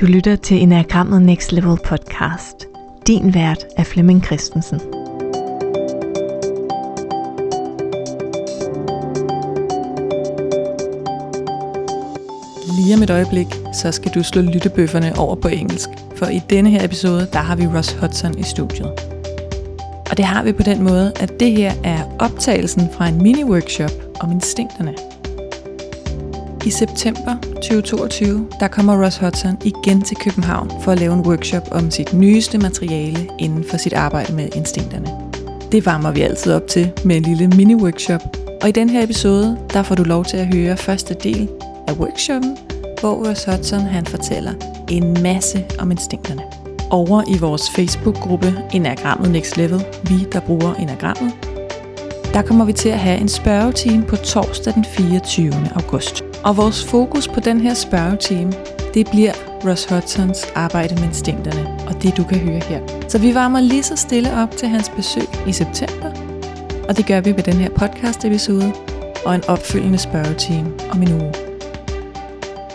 Du lytter til Enagrammet Next Level podcast. Din vært er Flemming Christensen. Lige om et øjeblik, så skal du slå lyttebøfferne over på engelsk. For i denne her episode, der har vi Ross Hudson i studiet. Og det har vi på den måde, at det her er optagelsen fra en mini-workshop om instinkterne – i september 2022, der kommer Ross Hudson igen til København for at lave en workshop om sit nyeste materiale inden for sit arbejde med instinkterne. Det varmer vi altid op til med en lille mini-workshop, og i den her episode, der får du lov til at høre første del af workshoppen, hvor Ross Hudson han fortæller en masse om instinkterne. Over i vores Facebook-gruppe Enagrammet Next Level, vi der bruger Enagrammet, der kommer vi til at have en spørgetime på torsdag den 24. august. Og vores fokus på den her spørgetime, det bliver Ross Hudsons arbejde med instinkterne, og det du kan høre her. Så vi varmer lige så stille op til hans besøg i september, og det gør vi med den her podcast episode og en opfølgende spørgetime om en uge.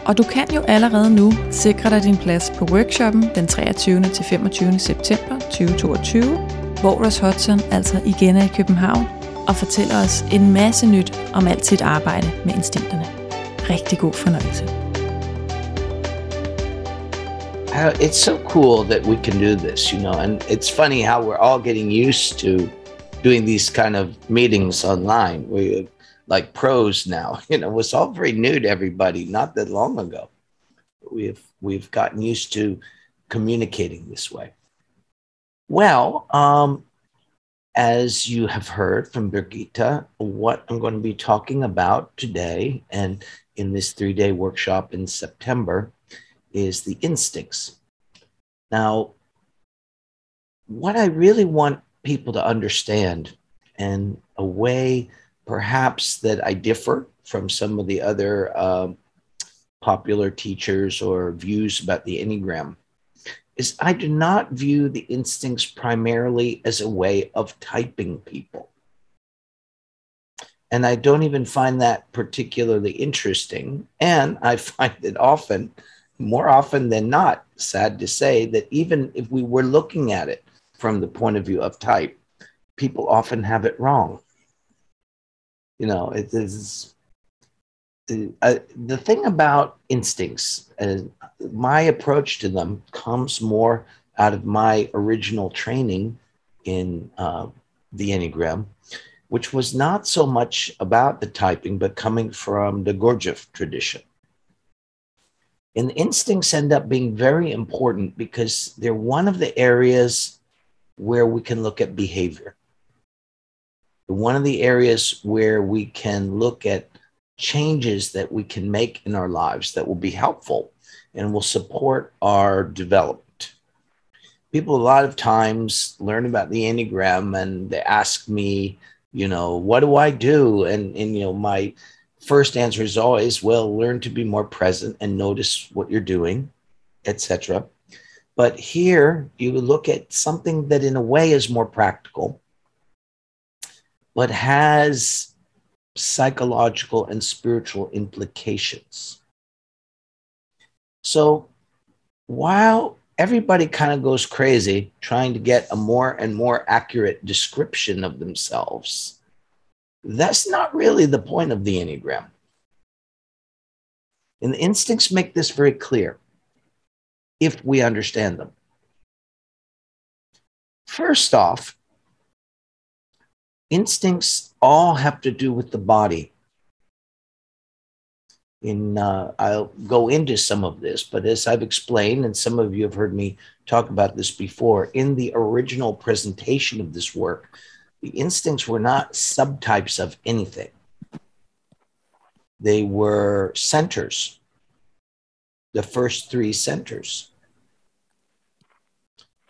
Og du kan jo allerede nu sikre dig din plads på workshoppen den 23. til 25. september 2022, hvor Ross Hudson altså igen er i København og fortæller os en masse nyt om alt sit arbejde med instinkterne. Rigtig god fornøjelse. It's so cool that we can do this, you know, and it's funny how we're all getting used to doing these kind of meetings online. We like pros now, you know, it's all very new to everybody. Not that long ago, we've we've gotten used to communicating this way. Well, um, as you have heard from Birgitta, what I'm going to be talking about today and in this three day workshop in September is the instincts. Now, what I really want people to understand, and a way perhaps that I differ from some of the other uh, popular teachers or views about the Enneagram, is I do not view the instincts primarily as a way of typing people. And I don't even find that particularly interesting. And I find it often, more often than not, sad to say, that even if we were looking at it from the point of view of type, people often have it wrong. You know, it is the, uh, the thing about instincts, uh, my approach to them comes more out of my original training in uh, the Enneagram, which was not so much about the typing, but coming from the Gurdjieff tradition. And instincts end up being very important because they're one of the areas where we can look at behavior. One of the areas where we can look at changes that we can make in our lives that will be helpful and will support our development. People a lot of times learn about the Enneagram and they ask me, you know, what do I do? And, and you know, my first answer is always, well, learn to be more present and notice what you're doing, etc. But here you look at something that in a way is more practical, but has psychological and spiritual implications. So while everybody kind of goes crazy trying to get a more and more accurate description of themselves, that's not really the point of the Enneagram. And the instincts make this very clear if we understand them. First off, instincts all have to do with the body. In uh, I'll go into some of this, but as I've explained, and some of you have heard me talk about this before, in the original presentation of this work, the instincts were not subtypes of anything. They were centers, the first three centers.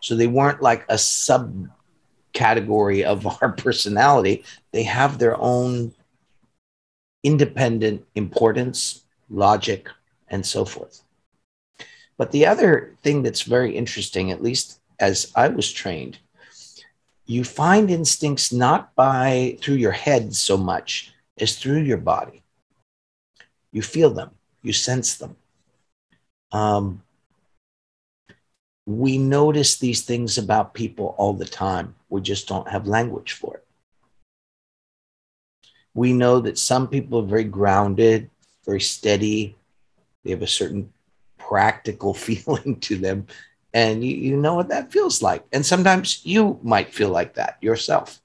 So they weren't like a subcategory of our personality. They have their own independent importance, logic, and so forth. But the other thing that's very interesting, at least as I was trained, you find instincts not by through your head so much as through your body. You feel them, you sense them. Um, we notice these things about people all the time. We just don't have language for it. We know that some people are very grounded, very steady. They have a certain practical feeling to them. And you, you know what that feels like. And sometimes you might feel like that yourself.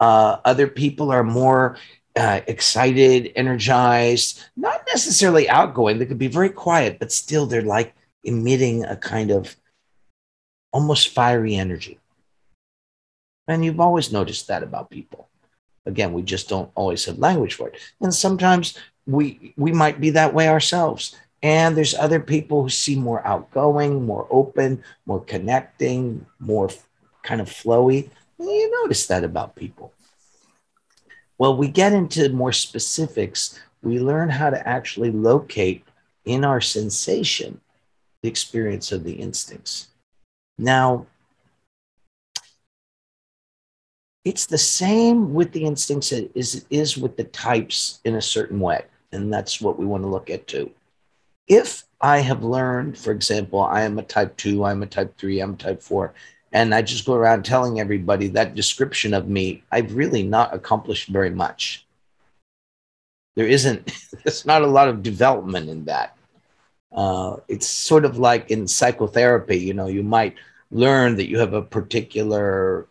Uh, other people are more uh, excited, energized, not necessarily outgoing. They could be very quiet, but still they're like emitting a kind of almost fiery energy. And you've always noticed that about people. Again, we just don't always have language for it. And sometimes we we might be that way ourselves. And there's other people who seem more outgoing, more open, more connecting, more kind of flowy. You notice that about people. Well, we get into more specifics. We learn how to actually locate in our sensation the experience of the instincts. Now, it's the same with the instincts as it is with the types in a certain way. And that's what we want to look at too. If I have learned, for example, I am a type two, I'm a type three, I'm a type four, and I just go around telling everybody that description of me, I've really not accomplished very much. There isn't, there's not a lot of development in that. Uh, it's sort of like in psychotherapy, you know, you might learn that you have a particular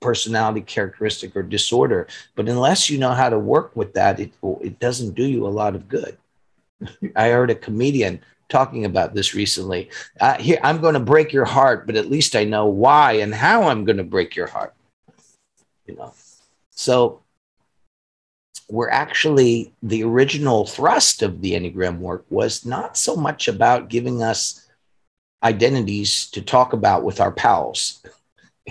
personality characteristic or disorder, but unless you know how to work with that, it, it doesn't do you a lot of good. I heard a comedian talking about this recently. Uh, here, I'm going to break your heart, but at least I know why and how I'm going to break your heart. You know, so we're actually the original thrust of the Enneagram work was not so much about giving us identities to talk about with our pals.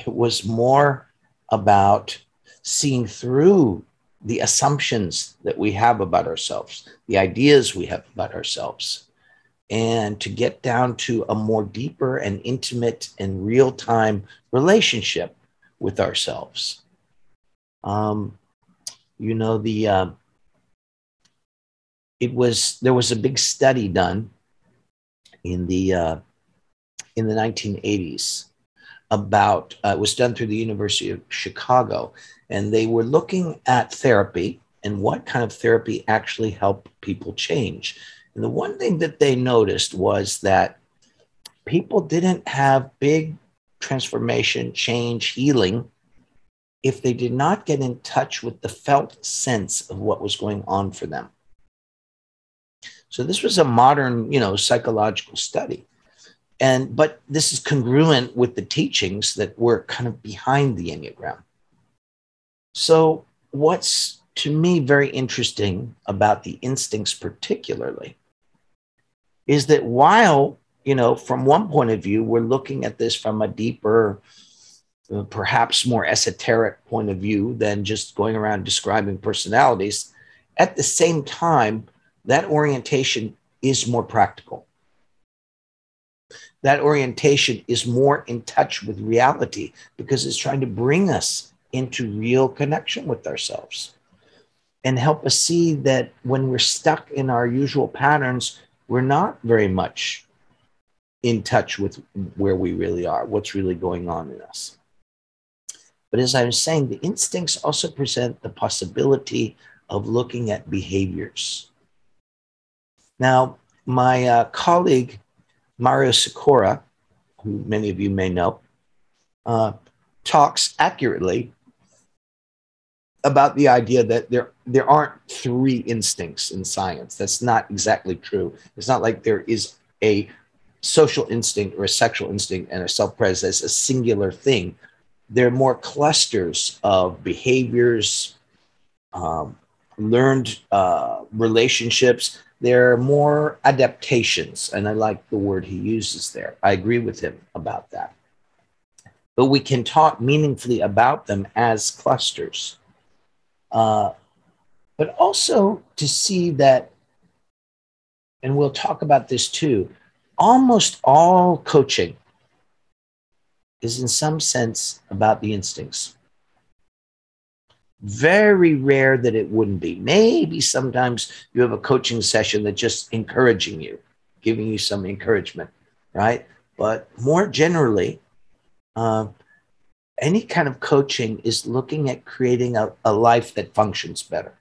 It was more about seeing through the assumptions that we have about ourselves, the ideas we have about ourselves, and to get down to a more deeper and intimate and real time relationship with ourselves. Um, you know, the uh, it was there was a big study done in the uh, in the 1980s about uh, it was done through the University of Chicago, and they were looking at therapy and what kind of therapy actually helped people change. And the one thing that they noticed was that people didn't have big transformation, change, healing if they did not get in touch with the felt sense of what was going on for them. So this was a modern, you know, psychological study. And but this is congruent with the teachings that were kind of behind the Enneagram. So what's to me very interesting about the instincts particularly is that while, you know, from one point of view, we're looking at this from a deeper, uh, perhaps more esoteric point of view than just going around describing personalities, at the same time, that orientation is more practical. That orientation is more in touch with reality because it's trying to bring us into real connection with ourselves and help us see that when we're stuck in our usual patterns, we're not very much in touch with where we really are, what's really going on in us. But as I was saying, the instincts also present the possibility of looking at behaviors. Now, my uh, colleague, Mario Sikora, who many of you may know, uh, talks accurately about the idea that there there aren't three instincts in science. That's not exactly true. It's not like there is a social instinct or a sexual instinct and a self-pres as a singular thing. There are more clusters of behaviors, um, learned uh, relationships. There are more adaptations, and I like the word he uses there. I agree with him about that. But we can talk meaningfully about them as clusters. Uh, but also to see that, and we'll talk about this too, almost all coaching is in some sense about the instincts. Very rare that it wouldn't be. Maybe sometimes you have a coaching session that's just encouraging you, giving you some encouragement, right? but more generally, uh, any kind of coaching is looking at creating a, a life that functions better.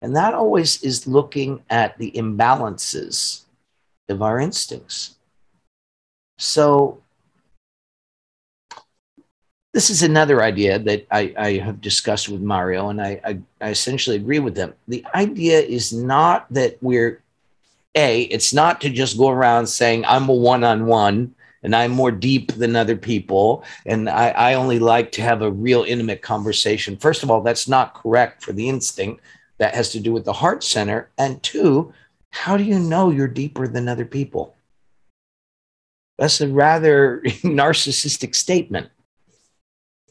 And that always is looking at the imbalances of our instincts. So, this is another idea that I, I have discussed with Mario, and I, I, I essentially agree with them. The idea is not that we're, A, it's not to just go around saying, I'm a one on one and I'm more deep than other people. And I, I only like to have a real intimate conversation. First of all, that's not correct for the instinct. That has to do with the heart center. And two, how do you know you're deeper than other people? That's a rather narcissistic statement.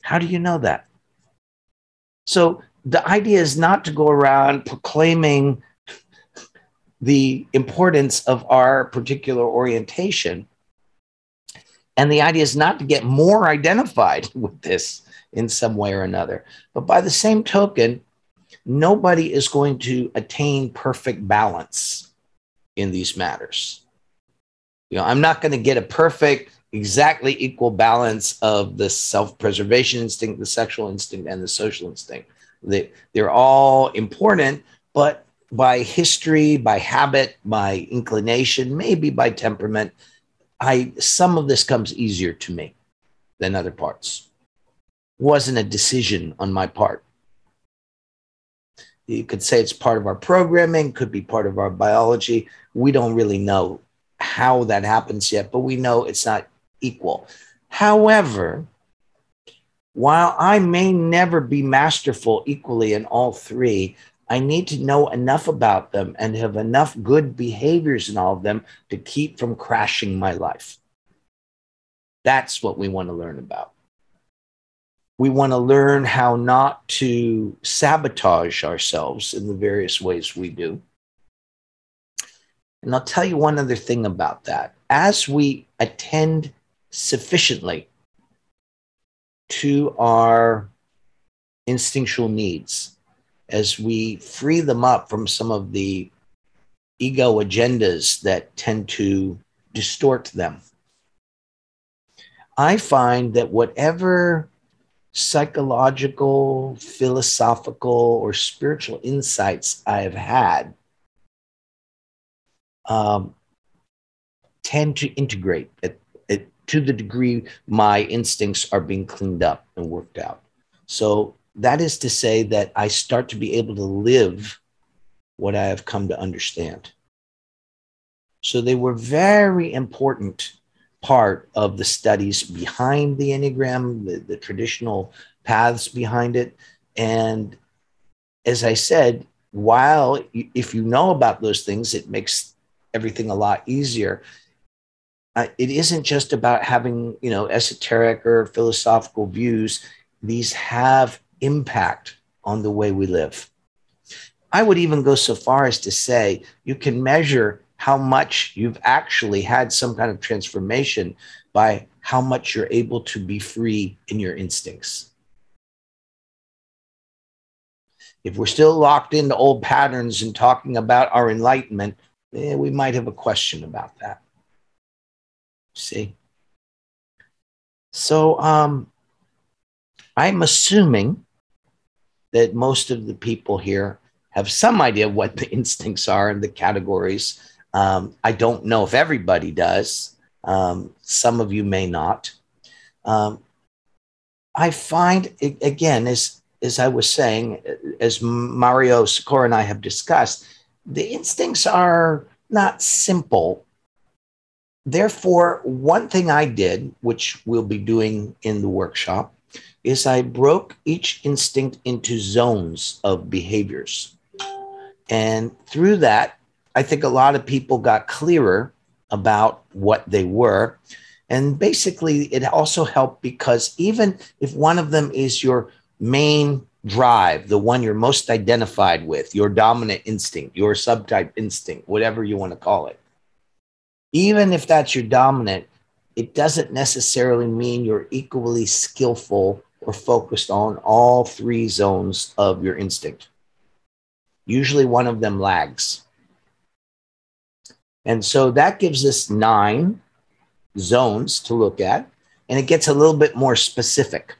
How do you know that? So the idea is not to go around proclaiming the importance of our particular orientation, and the idea is not to get more identified with this in some way or another. But by the same token, nobody is going to attain perfect balance in these matters. You know, I'm not going to get a perfect, exactly equal balance of the self preservation instinct, the sexual instinct, and the social instinct. They, they're all important, but by history, by habit, by inclination, maybe by temperament, I some of this comes easier to me than other parts. Wasn't a decision on my part. You could say it's part of our programming, could be part of our biology. We don't really know how that happens yet, but we know it's not equal. However, while I may never be masterful equally in all three, I need to know enough about them and have enough good behaviors in all of them to keep from crashing my life. That's what we want to learn about. We want to learn how not to sabotage ourselves in the various ways we do. And I'll tell you one other thing about that. As we attend sufficiently to our instinctual needs, as we free them up from some of the ego agendas that tend to distort them. I find that whatever psychological, philosophical, or spiritual insights I have had um, tend to integrate it, to the degree my instincts are being cleaned up and worked out. So that is to say that I start to be able to live what I have come to understand. So they were very important part of the studies behind the Enneagram, the, the traditional paths behind it. And as I said, while if you know about those things, it makes everything a lot easier. Uh, it isn't just about having, you know, esoteric or philosophical views. These have impact on the way we live. I would even go so far as to say you can measure how much you've actually had some kind of transformation by how much you're able to be free in your instincts. If we're still locked into old patterns and talking about our enlightenment, eh, we might have a question about that. See? So um, I'm assuming that most of the people here have some idea what the instincts are and the categories. Um, I don't know if everybody does. Um, some of you may not. Um, I find again, as as I was saying, as Mario Sikora and I have discussed, the instincts are not simple. Therefore, one thing I did, which we'll be doing in the workshop, is I broke each instinct into zones of behaviors. And through that, I think a lot of people got clearer about what they were. And basically, it also helped because even if one of them is your main drive, the one you're most identified with, your dominant instinct, your subtype instinct, whatever you want to call it, even if that's your dominant, it doesn't necessarily mean you're equally skillful or focused on all three zones of your instinct. Usually one of them lags. And so that gives us nine zones to look at, and it gets a little bit more specific.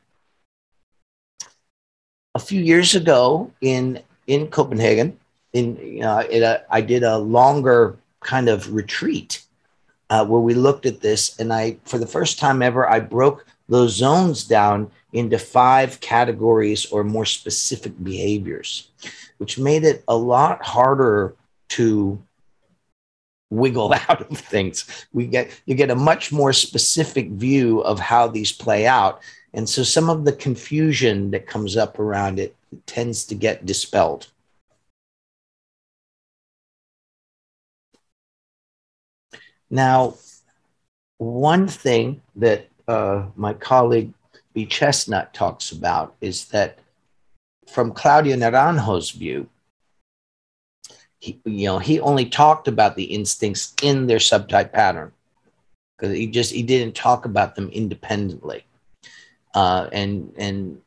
A few years ago in in Copenhagen, in you uh, I did a longer kind of retreat uh, where we looked at this, and I, for the first time ever, I broke those zones down into five categories or more specific behaviors, which made it a lot harder to wiggle out of things. We get you get a much more specific view of how these play out. And so some of the confusion that comes up around it tends to get dispelled. Now, one thing that uh, my colleague Bea Chestnut talks about is that from Claudio Naranjo's view, he, you know, he only talked about the instincts in their subtype pattern because he just he didn't talk about them independently, uh, and and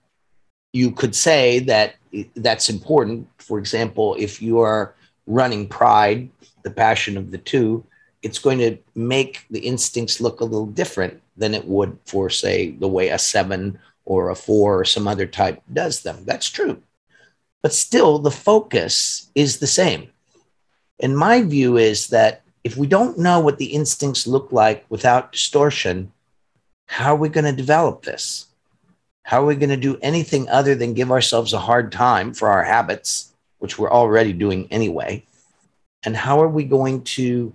you could say that that's important. For example, if you are running pride, the passion of the two, it's going to make the instincts look a little different than it would for, say, the way a seven or a four or some other type does them. That's true. But still, the focus is the same. And my view is that if we don't know what the instincts look like without distortion, how are we going to develop this? How are we going to do anything other than give ourselves a hard time for our habits, which we're already doing anyway? And how are we going to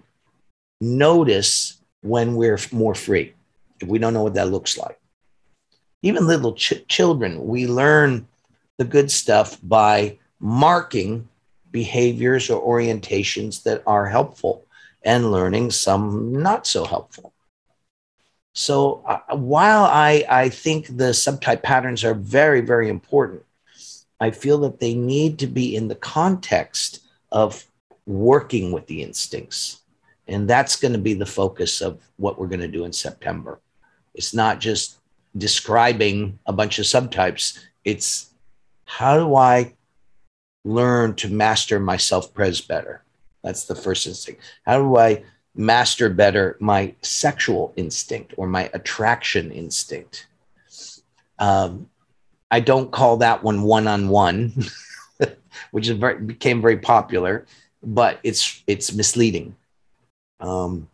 notice when we're more free if we don't know what that looks like. Even little ch- children, we learn the good stuff by marking behaviors or orientations that are helpful and learning some not so helpful. So uh, while I, I think the subtype patterns are very, very important, I feel that they need to be in the context of working with the instincts and that's going to be the focus of what we're going to do in September. It's not just describing a bunch of subtypes, it's how do I learn to master my self pres better? That's the first instinct. How do I master better my sexual instinct or my attraction instinct? Um, I don't call that one one on one, which very, became very popular, but it's it's misleading um,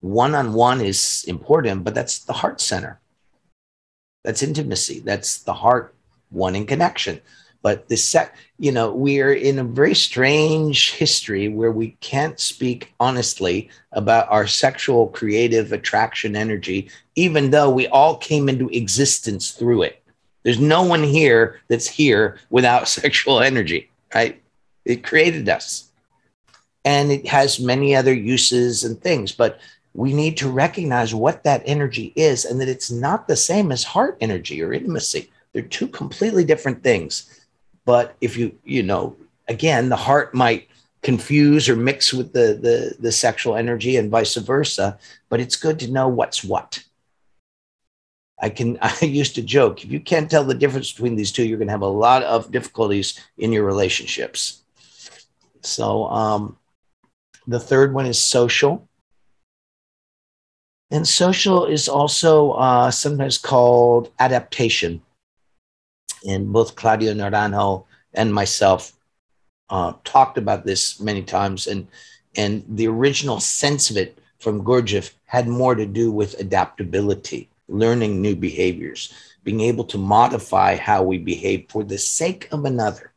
one-on-one is important but that's the heart center. That's intimacy. That's the heart wanting connection. But the set you know we're in a very strange history where we can't speak honestly about our sexual creative attraction energy even though we all came into existence through it. There's no one here that's here without sexual energy right? It created us and it has many other uses and things but we need to recognize what that energy is and that it's not the same as heart energy or intimacy. They're two completely different things. But if you you know again the heart might confuse or mix with the the, the sexual energy and vice versa but it's good to know what's what. I can I used to joke if you can't tell the difference between these two, you're going to have a lot of difficulties in your relationships. So um, the third one is social. And social is also uh, sometimes called adaptation. And both Claudio Naranjo and myself uh, talked about this many times. And, and the original sense of it from Gurdjieff had more to do with adaptability, learning new behaviors, being able to modify how we behave for the sake of another.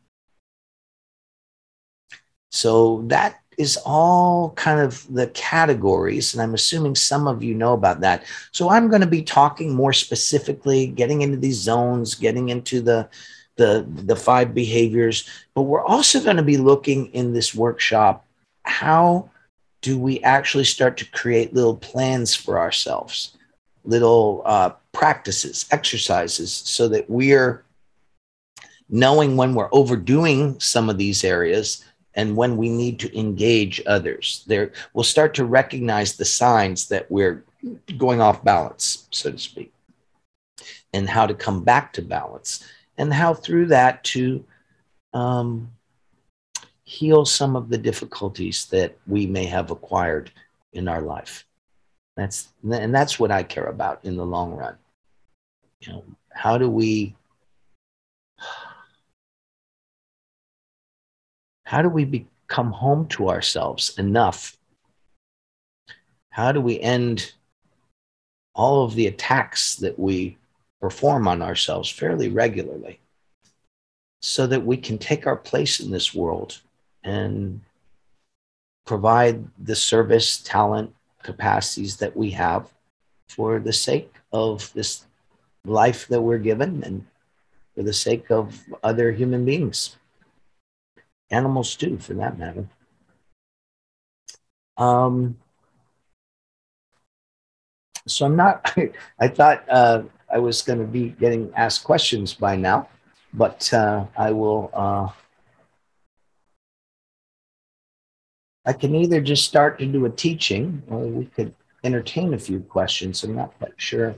So that is all kind of the categories. And I'm assuming some of you know about that. So I'm going to be talking more specifically, getting into these zones, getting into the the, the five behaviors, but we're also going to be looking in this workshop how do we actually start to create little plans for ourselves, little uh, practices, exercises, so that we're knowing when we're overdoing some of these areas and when we need to engage others. There, we'll start to recognize the signs that we're going off balance, so to speak, and how to come back to balance, and how through that to um, heal some of the difficulties that we may have acquired in our life. That's and that's what I care about in the long run. You know, how do we how do we become home to ourselves enough? How do we end all of the attacks that we perform on ourselves fairly regularly so that we can take our place in this world and provide the service, talent, capacities that we have for the sake of this life that we're given and for the sake of other human beings, animals too, for that matter. Um, so I'm not, I thought uh, I was going to be getting asked questions by now, but uh, I will. Uh, I can either just start to do a teaching or we could entertain a few questions. I'm not quite sure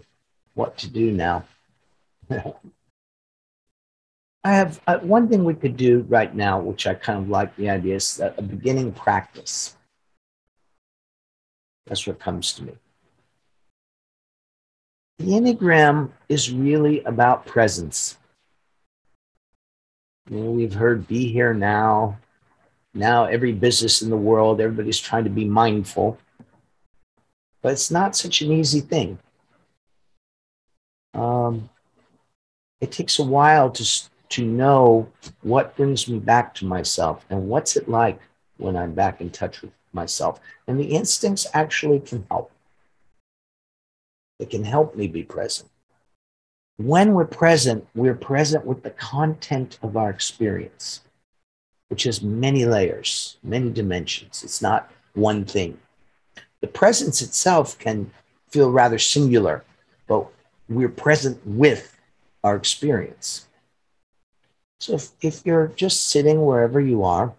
what to do now. I have uh, one thing we could do right now, which I kind of like the idea, is a beginning practice. That's what comes to me. The Enneagram is really about presence. You know, we've heard be here now. Now, every business in the world, everybody's trying to be mindful. But it's not such an easy thing. Um, it takes a while to, to know what brings me back to myself and what's it like when I'm back in touch with myself. And the instincts actually can help. It can help me be present. When we're present, we're present with the content of our experience, which has many layers, many dimensions. It's not one thing. The presence itself can feel rather singular, but we're present with our experience. So if, if you're just sitting wherever you are,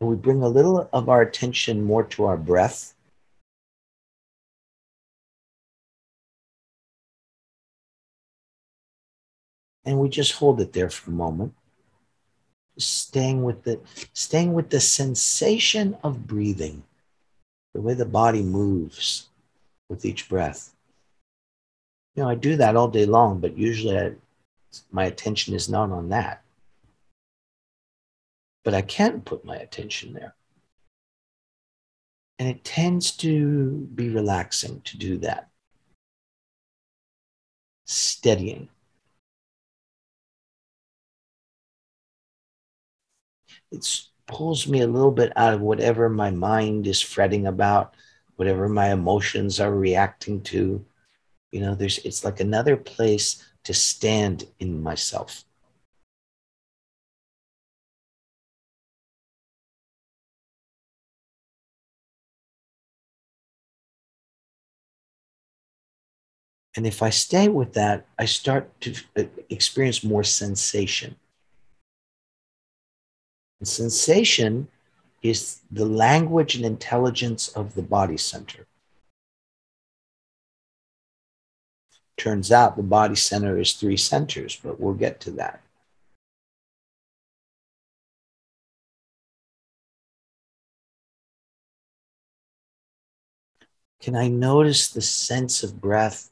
and we bring a little of our attention more to our breath, and we just hold it there for a moment staying with the staying with the sensation of breathing the way the body moves with each breath. You know i do that all day long but usually I, my attention is not on that. But i can put my attention there. And it tends to be relaxing to do that. Steadying. It pulls me a little bit out of whatever my mind is fretting about, whatever my emotions are reacting to. You know, there's it's like another place to stand in myself. And if I stay with that, I start to uh, experience more sensation. And sensation is the language and intelligence of the body center. Turns out the body center is three centers, but we'll get to that. Can I notice the sense of breath?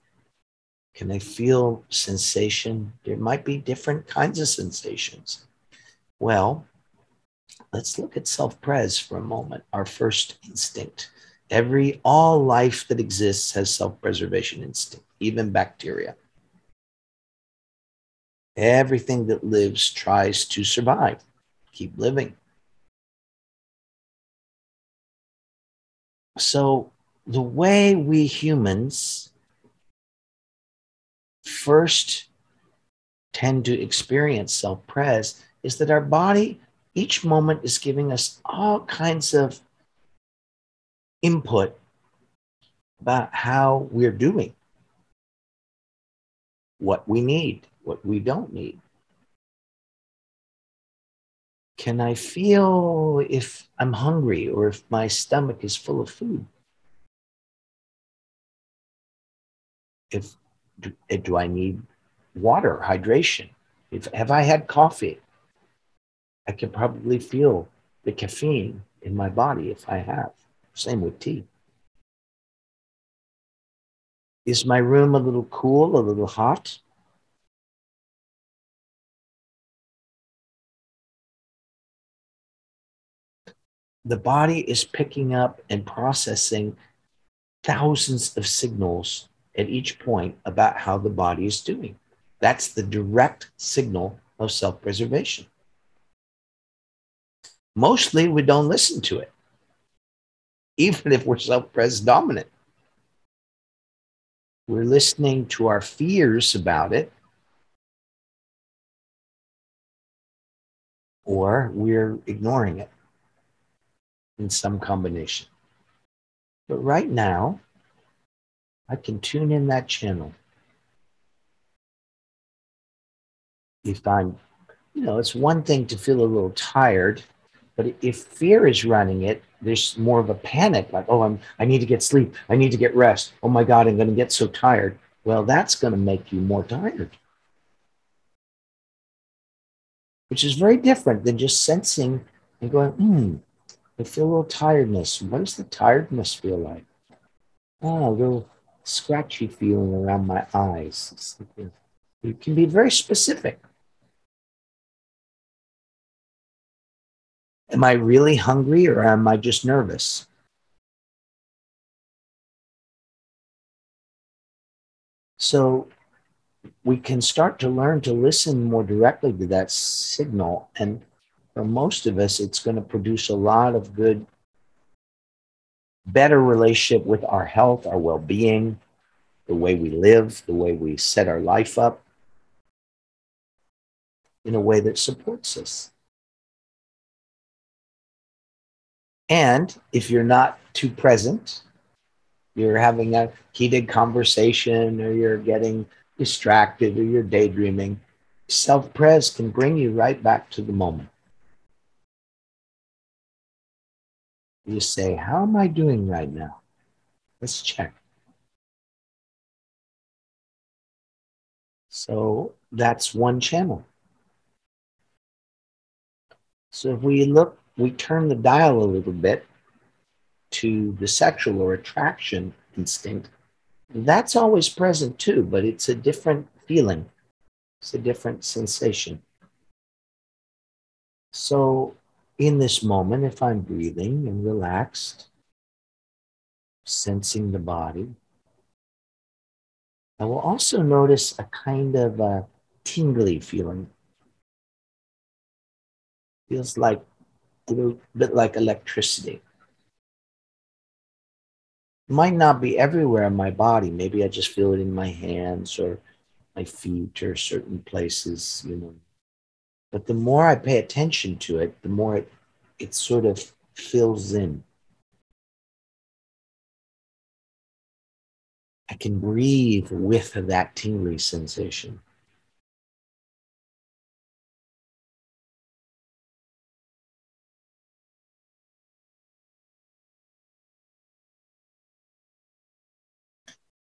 Can I feel sensation? There might be different kinds of sensations. Well, let's look at self-pres for a moment, our first instinct. Every all life that exists has self-preservation instinct, even bacteria. Everything that lives tries to survive, keep living. So the way we humans first tend to experience self-pres is that our body each moment is giving us all kinds of input about how we're doing, what we need, what we don't need. Can I feel if I'm hungry or if my stomach is full of food? If do, eh, do I need water, hydration? If have I had coffee? I can probably feel the caffeine in my body if I have. Same with tea. Is my room a little cool, a little hot? The body is picking up and processing thousands of signals at each point about how the body is doing. That's the direct signal of self preservation. Mostly we don't listen to it, even if we're self pres dominant. We're listening to our fears about it, or we're ignoring it in some combination. But right now, I can tune in that channel. If I'm, you know, it's one thing to feel a little tired, but if fear is running it, there's more of a panic like, oh, I'm, I need to get sleep. I need to get rest. Oh my God, I'm going to get so tired. Well, that's going to make you more tired, which is very different than just sensing and going, hmm, I feel a little tiredness. What does the tiredness feel like? Oh, a little scratchy feeling around my eyes. It can be very specific. Am I really hungry or am I just nervous? So we can start to learn to listen more directly to that signal. And for most of us, it's going to produce a lot of good better relationship with our health, our well being, the way we live, the way we set our life up in a way that supports us. And if you're not too present, you're having a heated conversation or you're getting distracted or you're daydreaming, self pres can bring you right back to the moment. You say, How am I doing right now? Let's check. So that's one channel. So if we look, we turn the dial a little bit to the sexual or attraction instinct, that's always present too, but it's a different feeling, it's a different sensation. So in this moment, if I'm breathing and relaxed, sensing the body, I will also notice a kind of a tingly feeling. Feels like a little bit like electricity. Might not be everywhere in my body. Maybe I just feel it in my hands or my feet or certain places, you know. But the more I pay attention to it, the more it, it sort of fills in. I can breathe with that tingly sensation.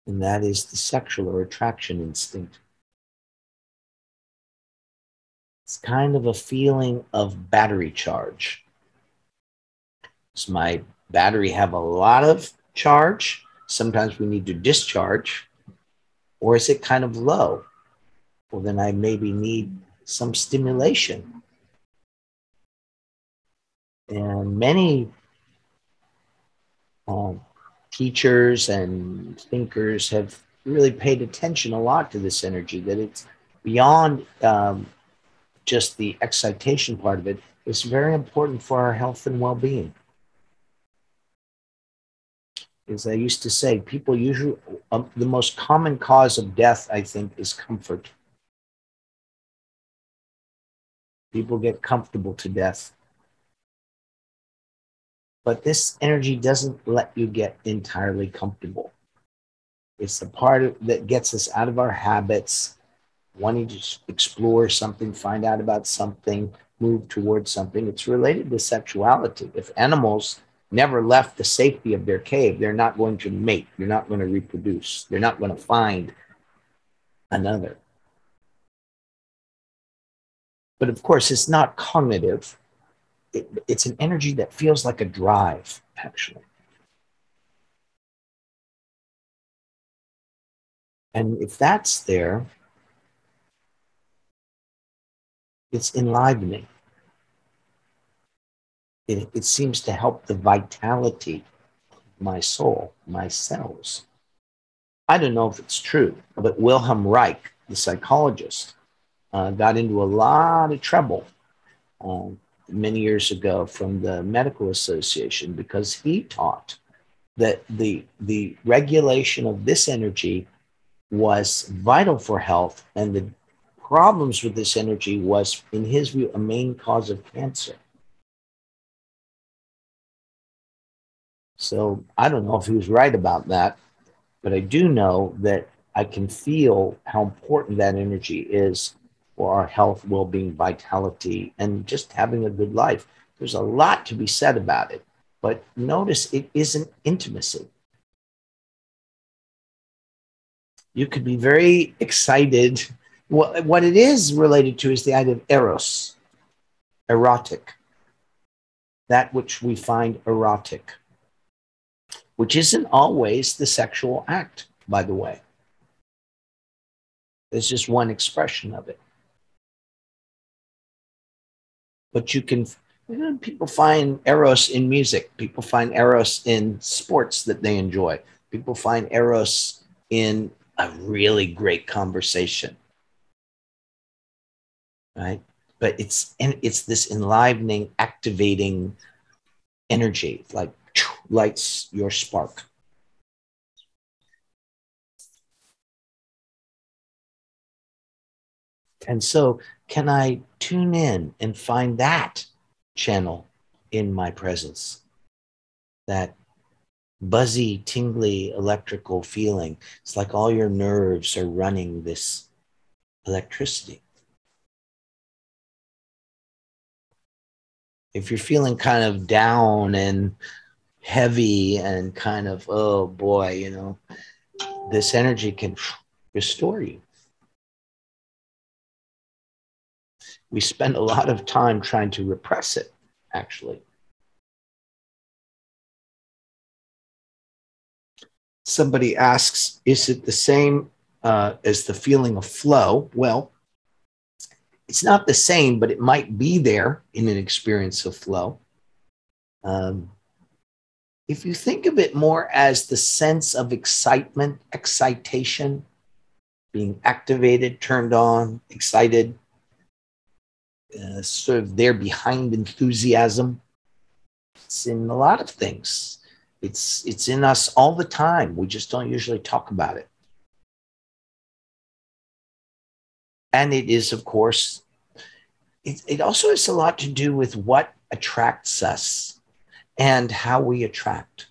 And that is the sexual or attraction instinct. It's kind of a feeling of battery charge. Does my battery have a lot of charge? Sometimes we need to discharge. Or is it kind of low? Well, then I maybe need some stimulation. And many um, teachers and thinkers have really paid attention a lot to this energy, that it's beyond um, just the excitation part of it. It's very important for our health and well being. As I used to say, people usually, um, the most common cause of death, I think, is comfort. People get comfortable to death. But this energy doesn't let you get entirely comfortable. It's the part that gets us out of our habits, wanting to explore something, find out about something, move towards something. It's related to sexuality. If animals never left the safety of their cave, they're not going to mate, they're not going to reproduce, they're not going to find another. But of course, it's not cognitive, it, it's an energy that feels like a drive, actually. And if that's there, it's enlivening. It, it seems to help the vitality of my soul, my cells. I don't know if it's true, but Wilhelm Reich, the psychologist, uh, got into a lot of trouble um, many years ago from the Medical Association because he taught that the, the regulation of this energy was vital for health and the problems with this energy was, in his view, a main cause of cancer. So I don't know if he was right about that, but I do know that I can feel how important that energy is for our health, well being, vitality, and just having a good life. There's a lot to be said about it, but notice it isn't intimacy. You could be very excited. What, what it is related to is the idea of eros, erotic, that which we find erotic, which isn't always the sexual act, by the way. There's just one expression of it but you can you know, people find eros in music. People find eros in sports that they enjoy. People find eros in a really great conversation. Right? But it's and it's this enlivening activating energy like lights your spark. And so can I tune in and find that channel in my presence? That buzzy, tingly, electrical feeling. It's like all your nerves are running this electricity. If you're feeling kind of down and heavy and kind of, oh boy, you know, this energy can restore you. We spend a lot of time trying to repress it, actually. Somebody asks, is it the same uh, as the feeling of flow? Well, it's not the same, but it might be there in an experience of flow. Um, if you think of it more as the sense of excitement, excitation, being activated, turned on, excited, uh, sort of there behind enthusiasm. It's in a lot of things. It's it's in us all the time. We just don't usually talk about it. And it is, of course, it, it also has a lot to do with what attracts us and how we attract.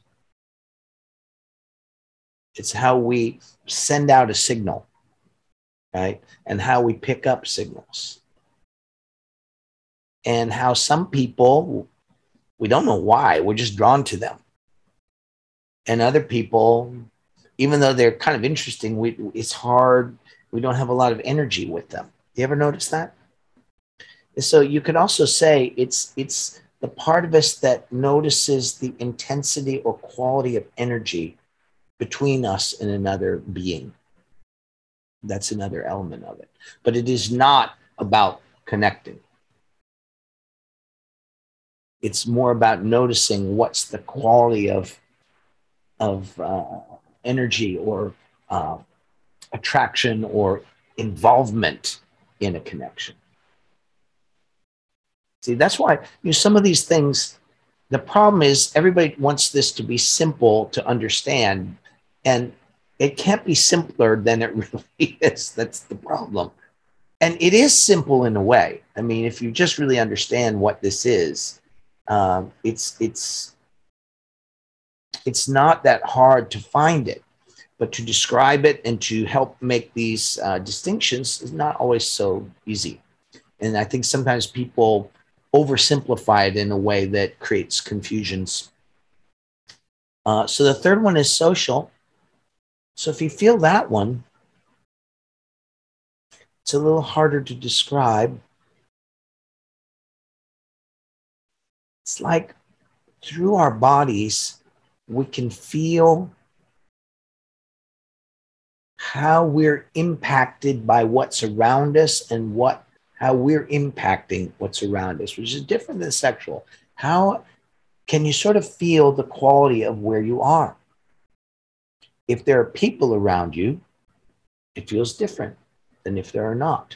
It's how we send out a signal, right? And how we pick up signals and how some people, we don't know why, we're just drawn to them. And other people, even though they're kind of interesting, we, it's hard, we don't have a lot of energy with them. You ever notice that? so you could also say it's it's the part of us that notices the intensity or quality of energy between us and another being. That's another element of it. But it is not about connecting it's more about noticing what's the quality of of uh, energy or uh, attraction or involvement in a connection. See, that's why you know, some of these things. The problem is everybody wants this to be simple to understand, and it can't be simpler than it really is. That's the problem. And it is simple in a way. I mean, if you just really understand what this is, um, it's it's it's not that hard to find it, but to describe it and to help make these uh, distinctions is not always so easy. And I think sometimes people oversimplify it in a way that creates confusions. Uh, so the third one is social. So if you feel that one, it's a little harder to describe. It's like through our bodies, we can feel how we're impacted by what's around us and what how we're impacting what's around us, which is different than sexual. How can you sort of feel the quality of where you are? If there are people around you, it feels different than if there are not.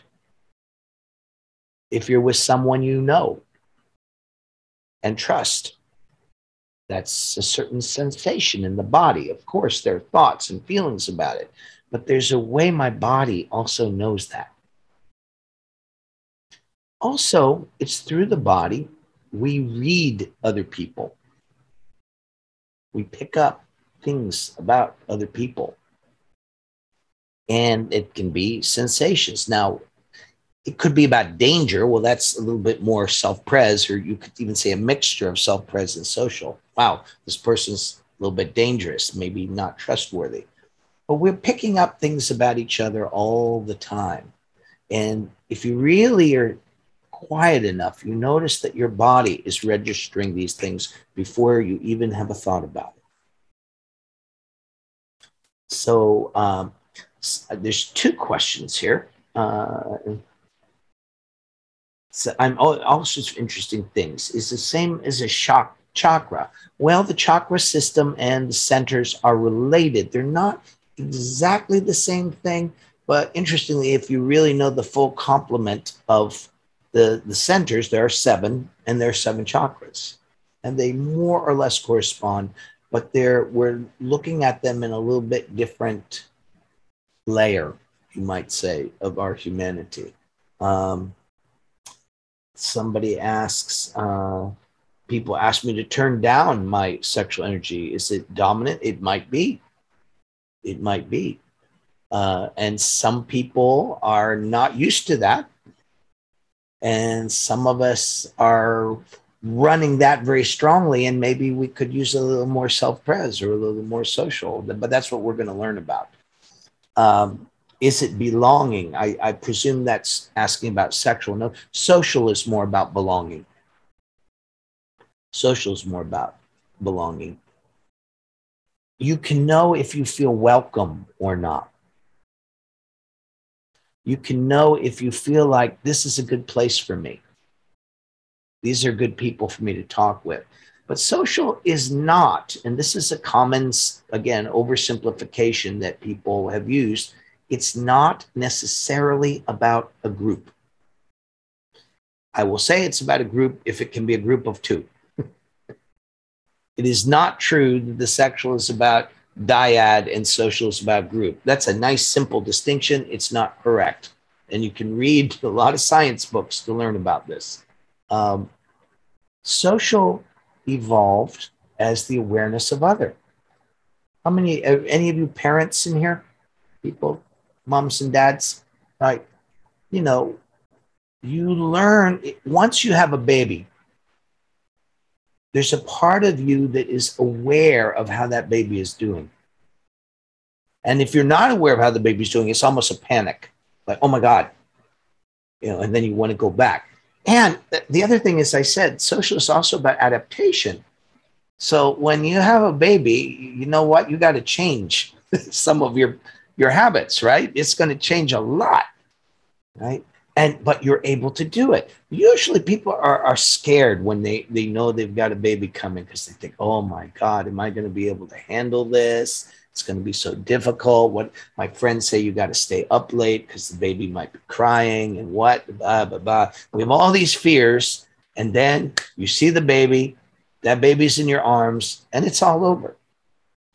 If you're with someone you know and trust, that's a certain sensation in the body. Of course, there are thoughts and feelings about it, but there's a way my body also knows that. Also, it's through the body we read other people. We pick up things about other people. And it can be sensations. Now, it could be about danger. Well, that's a little bit more self pres, or you could even say a mixture of self pres and social. Wow, this person's a little bit dangerous, maybe not trustworthy. But we're picking up things about each other all the time. And if you really are quiet enough, you notice that your body is registering these things before you even have a thought about it. So um, there's two questions here. Uh, so I'm all sorts of interesting things. Is the same as a shock chakra? Well, the chakra system and the centers are related. They're not exactly the same thing, but interestingly, if you really know the full complement of the, the centers, there are seven, and there are seven chakras. And they more or less correspond, but they're we're looking at them in a little bit different layer, you might say, of our humanity. Um, somebody asks, uh, people ask me to turn down my sexual energy. Is it dominant? It might be. It might be. Uh, and some people are not used to that and some of us are running that very strongly and maybe we could use a little more self-pres or a little more social but that's what we're going to learn about um, is it belonging I, I presume that's asking about sexual no social is more about belonging social is more about belonging you can know if you feel welcome or not you can know if you feel like this is a good place for me. These are good people for me to talk with. But social is not, and this is a common, again, oversimplification that people have used. It's not necessarily about a group. I will say it's about a group if it can be a group of two. it is not true that the sexual is about dyad and social is about group. That's a nice, simple distinction. It's not correct. And you can read a lot of science books to learn about this. Um, social evolved as the awareness of other. How many, uh, any of you parents in here? People, moms and dads, right? You know, you learn once you have a baby, there's a part of you that is aware of how that baby is doing. And if you're not aware of how the baby's doing, it's almost a panic like, oh my God, you know, and then you want to go back. And the other thing is, I said, social is also about adaptation. So when you have a baby, you know what? You got to change some of your your habits, right? It's going to change a lot, right? and but you're able to do it. Usually people are, are scared when they they know they've got a baby coming because they think oh my god am i going to be able to handle this? It's going to be so difficult. What my friends say you got to stay up late because the baby might be crying and what blah blah blah. We have all these fears and then you see the baby that baby's in your arms and it's all over.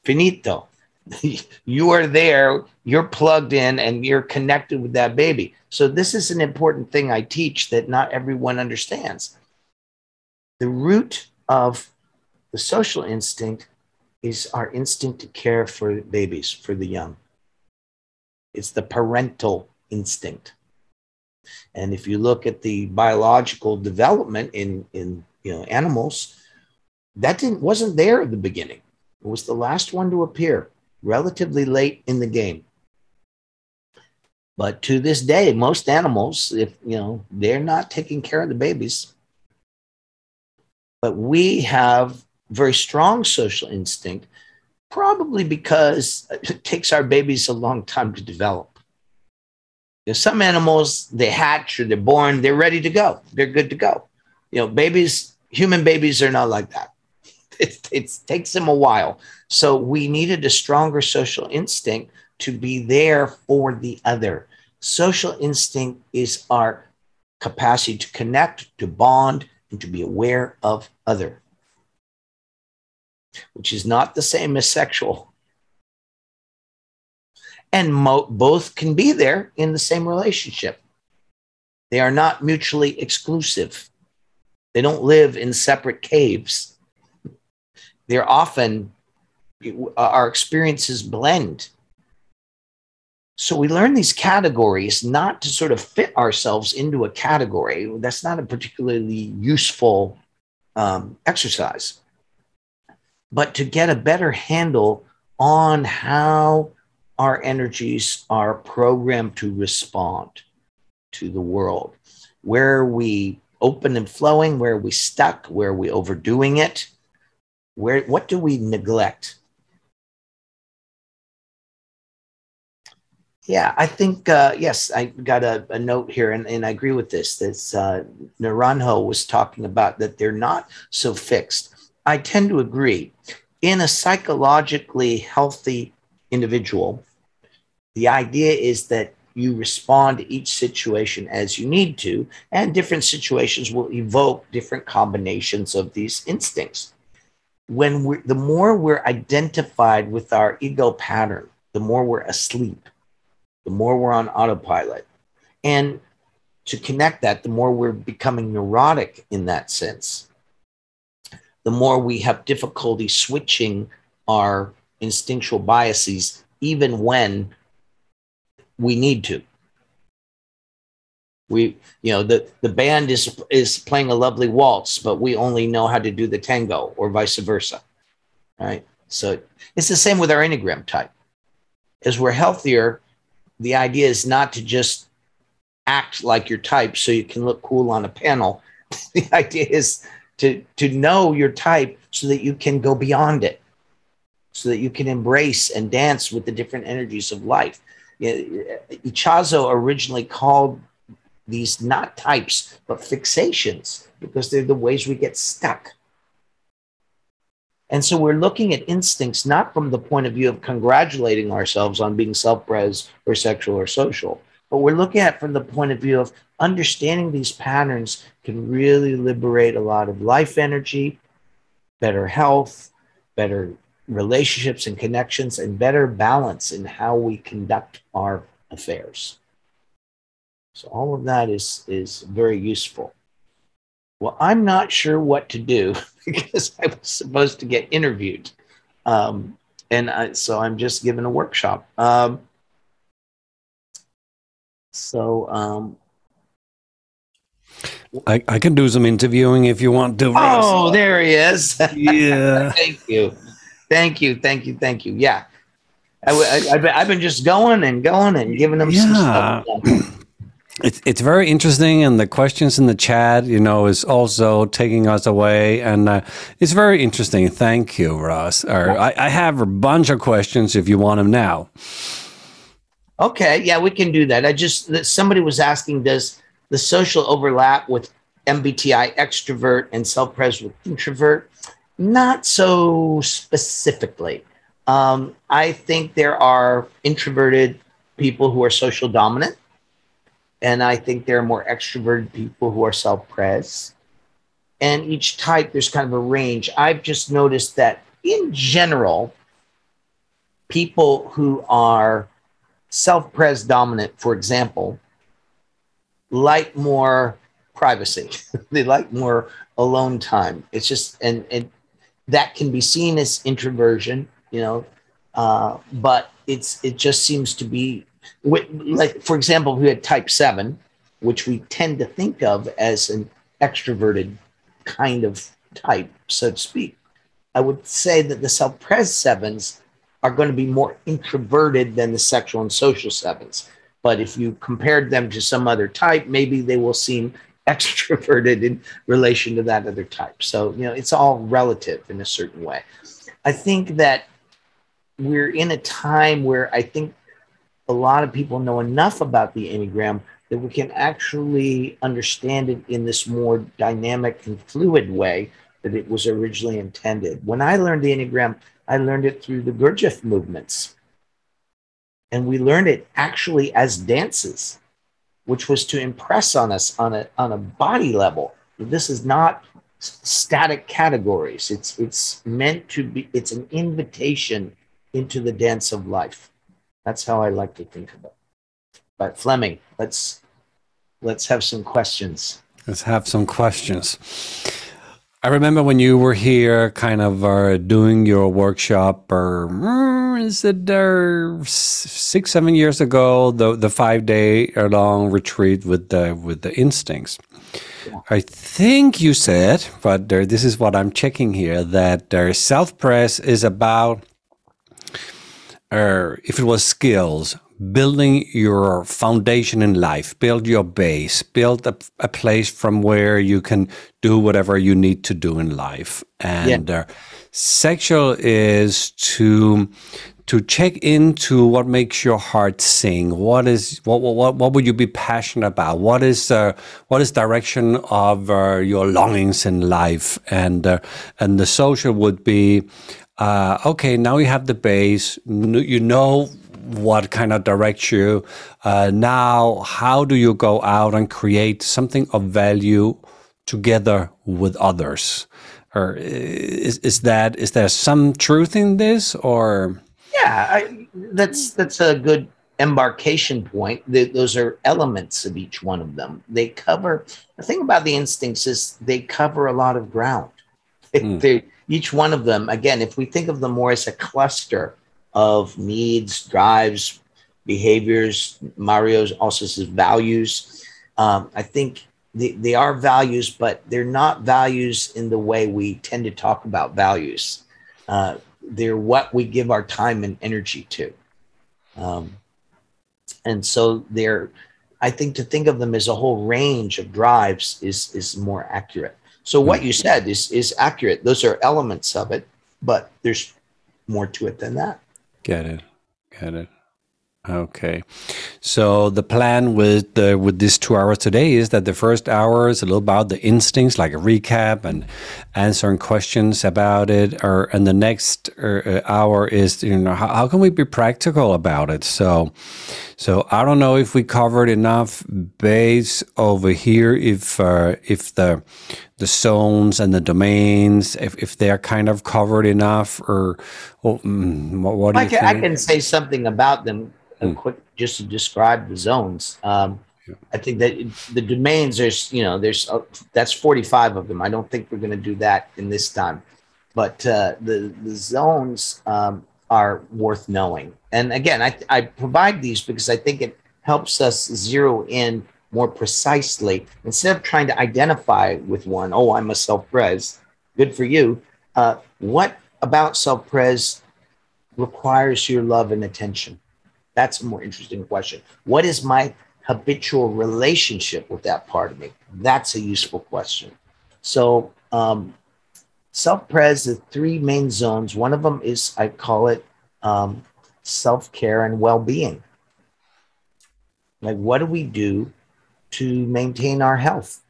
Finito you are there, you're plugged in, and you're connected with that baby. So, this is an important thing I teach that not everyone understands. The root of the social instinct is our instinct to care for babies, for the young. It's the parental instinct. And if you look at the biological development in, in you know, animals, that didn't, wasn't there at the beginning. It was the last one to appear relatively late in the game. But to this day, most animals, if you know, they're not taking care of the babies. But we have very strong social instinct Probably because it takes our babies a long time to develop. There's some animals, they hatch or they're born, they're ready to go. They're good to go. You know, babies, human babies are not like that. It, it takes them a while. So we needed a stronger social instinct to be there for the other. Social instinct is our capacity to connect, to bond, and to be aware of other, which is not the same as sexual. And mo- both can be there in the same relationship. They are not mutually exclusive. They don't live in separate caves. They're often, our experiences blend. So we learn these categories not to sort of fit ourselves into a category. That's not a particularly useful um, exercise, but to get a better handle on how our energies are programmed to respond to the world. Where are we open and flowing? Where are we stuck? Where are we overdoing it? Where what do we neglect? Yeah, I think uh, yes. I got a, a, note here, and, and I agree with this. This uh, Naranjo was talking about that they're not so fixed. I tend to agree. In a psychologically healthy individual, the idea is that you respond to each situation as you need to, and different situations will evoke different combinations of these instincts. When we're, the more we're identified with our ego pattern, the more we're asleep, the more we're on autopilot. And to connect that, the more we're becoming neurotic in that sense, the more we have difficulty switching our instinctual biases, even when we need to. We, you know, the, the band is is playing a lovely waltz, but we only know how to do the tango, or vice versa. Right. So it's the same with our Enneagram type. As we're healthier, the idea is not to just act like your type so you can look cool on a panel. the idea is to to know your type so that you can go beyond it, so that you can embrace and dance with the different energies of life. Ichazo originally called these not types, but fixations, because they're the ways we get stuck. And so we're looking at instincts not from the point of view of congratulating ourselves on being self pres or sexual or social, but we're looking at from the point of view of understanding these patterns can really liberate a lot of life energy, better health, better relationships and connections and better balance in how we conduct our affairs. So all of that is is very useful. Well, I'm not sure what to do because I was supposed to get interviewed, um, and I, so I'm just giving a workshop. Um, so um, I, I can do some interviewing if you want to. Oh, there he is. Yeah. Thank you. Thank you, thank you, thank you. Yeah, I, I, have been just going and going and giving them yeah. some stuff. It's it's very interesting, and the questions in the chat, you know, is also taking us away, and uh, it's very interesting. Thank you, Ross. Or I, I have a bunch of questions if you want them now. Okay, yeah, we can do that. I just that somebody was asking, does the social overlap with MBTI extrovert and self-pres with introvert? Not so specifically. Um, I think there are introverted people who are social dominant, and I think there are more extroverted people who are self pres. And each type, there's kind of a range. I've just noticed that in general, people who are self pres dominant, for example, like more privacy. they like more alone time. It's just, and, and that can be seen as introversion, you know, uh, but it's it just seems to be like, for example, if we had type seven, which we tend to think of as an extroverted kind of type, so to speak. I would say that the self-pres sevens are going to be more introverted than the sexual and social sevens. But if you compared them to some other type, maybe they will seem extroverted in relation to that other type. So, you know, it's all relative in a certain way. I think that we're in a time where I think a lot of people know enough about the Enneagram that we can actually understand it in this more dynamic and fluid way that it was originally intended. When I learned the Enneagram, I learned it through the Gurdjieff movements. And we learned it actually as dances, which was to impress on us on a, on a body level. This is not static categories. It's, it's meant to be, it's an invitation into the dance of life. That's how I like to think of it. But Fleming, let's let's have some questions. Let's have some questions. I remember when you were here, kind of uh, doing your workshop, or mm, is it uh, six, seven years ago? The the five day long retreat with the with the instincts. Yeah. I think you said, but uh, this is what I'm checking here, that uh, self pres is about, uh, if it was skills, building your foundation in life, build your base, build a, a, place from where you can do whatever you need to do in life. And yeah. uh, sexual is to to check into what makes your heart sing. What is what what what would you be passionate about? What is uh, what is direction of uh, your longings in life? And uh, and the social would be. Uh, okay, now you have the base. You know what kind of directs you. Uh, now, how do you go out and create something of value together with others? Or is, is that is there some truth in this, or? Yeah, I, that's that's a good embarkation point. those are elements of each one of them. They cover the thing about the instincts is they cover a lot of ground. Mm. They, each one of them, again, if we think of them more as a cluster, of needs, drives, behaviors. Mario's also says values. Um, I think they, they are values, but they're not values in the way we tend to talk about values. Uh, they're what we give our time and energy to. Um, and so they're, I think to think of them as a whole range of drives is, is more accurate. So what hmm. you said is, is accurate. Those are elements of it, but there's more to it than that. Get it. Get it. Okay. So the plan with the with this two hours today is that the first hour is a little about the instincts, like a recap and answering questions about it, or and the next uh, hour is you know how, how can we be practical about it? So, so I don't know if we covered enough base over here. If uh, if the the zones and the domains, if, if they're kind of covered enough, or well, mm, what, what do I you can, think? I can say something about them, mm. quick, just to describe the zones. Um. I think that the domains, there's, you know, there's uh, that's 45 of them. I don't think we're going to do that in this time, but uh, the the zones um, are worth knowing. And again, I I provide these because I think it helps us zero in more precisely instead of trying to identify with one oh i'm a self-pres good for you uh, what about self-pres requires your love and attention that's a more interesting question. What is my habitual relationship with that part of me? That's a useful question. So um, self-pres the three main zones. One of them is i call it um, self-care and well-being. Like what do we do to maintain our health.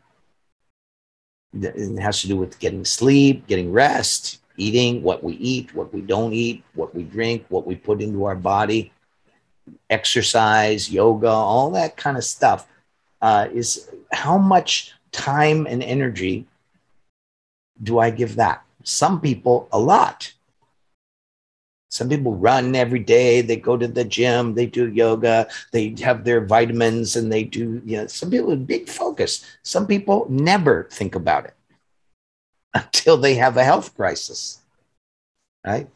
It has to do with getting sleep, getting rest, eating, what we eat, what we don't eat, what we drink, what we put into our body, exercise, yoga, all that kind of stuff. Uh, is how much time and energy do I give that? Some people, a lot. Some people run every day. They go to the gym. They do yoga. They have their vitamins and they do, you know, some people with big focus. Some people never think about it until they have a health crisis, right?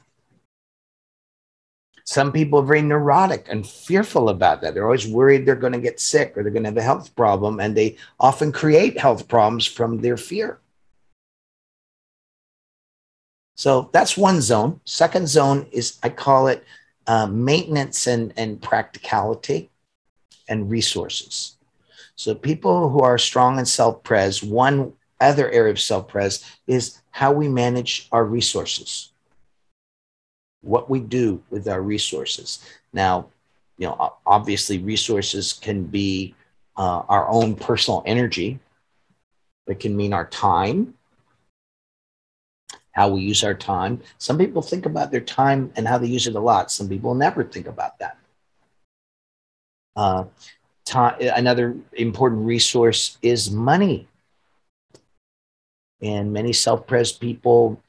Some people are very neurotic and fearful about that. They're always worried they're going to get sick or they're going to have a health problem, and they often create health problems from their fear. So that's one zone. Second zone is, I call it uh, maintenance and, and practicality and resources. So people who are strong in self pres, one other area of self pres is how we manage our resources. What we do with our resources. Now, you know, obviously, resources can be uh, our own personal energy. It can mean our time, how we use our time. Some people think about their time and how they use it a lot. Some people never think about that. Uh, time, another important resource is money. And many self pres people,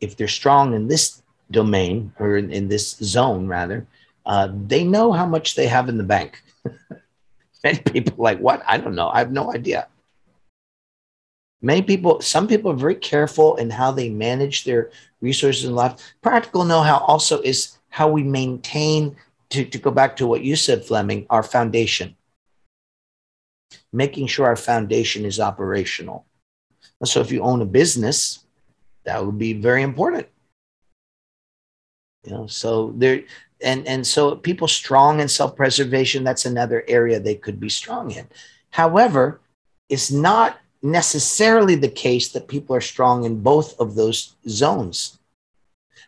if they're strong in this domain or in, in this zone, rather, uh, they know how much they have in the bank. Many people like, what? I don't know. I have no idea. Many people, some people are very careful in how they manage their resources in life. Practical know how also is how we maintain, to, to go back to what you said, Fleming, our foundation. Making sure our foundation is operational. So if you own a business, that would be very important. You know, so there and and so people strong in self-preservation, that's another area they could be strong in. However, it's not necessarily the case that people are strong in both of those zones.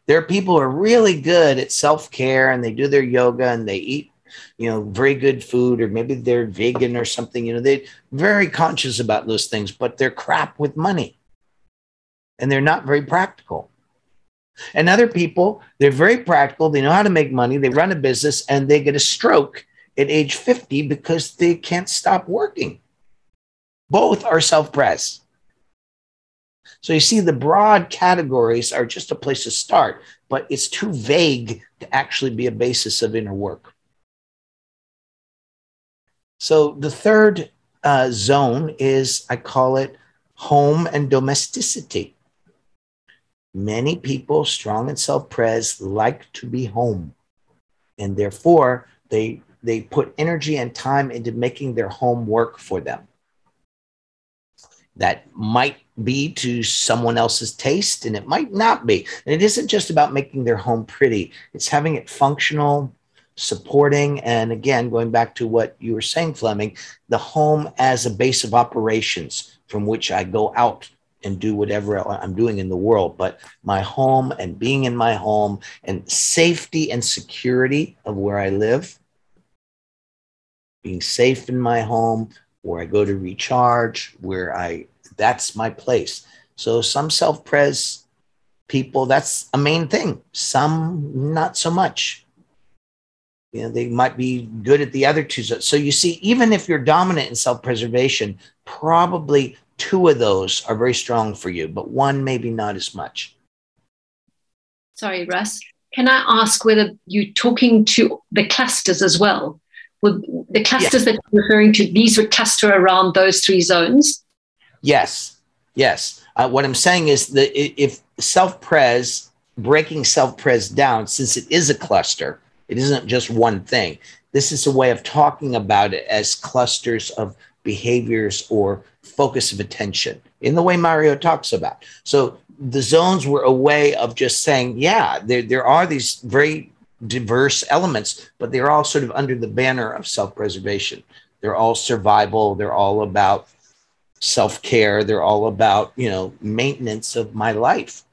There are people who are really good at self-care and they do their yoga and they eat you know, very good food, or maybe they're vegan or something. You know, they're very conscious about those things, but they're crap with money and they're not very practical. And other people, they're very practical. They know how to make money. They run a business and they get a stroke at age 50 because they can't stop working. Both are self pres. So you see, the broad categories are just a place to start, but it's too vague to actually be a basis of inner work. So the third uh, zone is, I call it home and domesticity. Many people, strong and self pres, like to be home. And therefore, they, they put energy and time into making their home work for them. That might be to someone else's taste, and it might not be. And it isn't just about making their home pretty, it's having it functional, supporting, and again, going back to what you were saying, Fleming, the home as a base of operations from which I go out and do whatever I'm doing in the world. But my home and being in my home and safety and security of where I live, being safe in my home, where I go to recharge, where I, that's my place. So some self pres people, that's a main thing. Some not so much you know they might be good at the other two. So so you see even if you're dominant in self-preservation probably two of those are very strong for you but one maybe not as much. Sorry russ. Can i ask whether you're talking to the clusters as well? The clusters that you're referring to these would cluster around those three zones? Yes. Yes. Uh, what i'm saying is that if self-pres breaking self-pres down since it is a cluster it isn't just one thing. This is a way of talking about it as clusters of behaviors or focus of attention in the way Mario talks about. So the zones were a way of just saying, yeah, there, there are these very diverse elements, but they're all sort of under the banner of self preservation. They're all survival, they're all about self care, they're all about, you know, maintenance of my life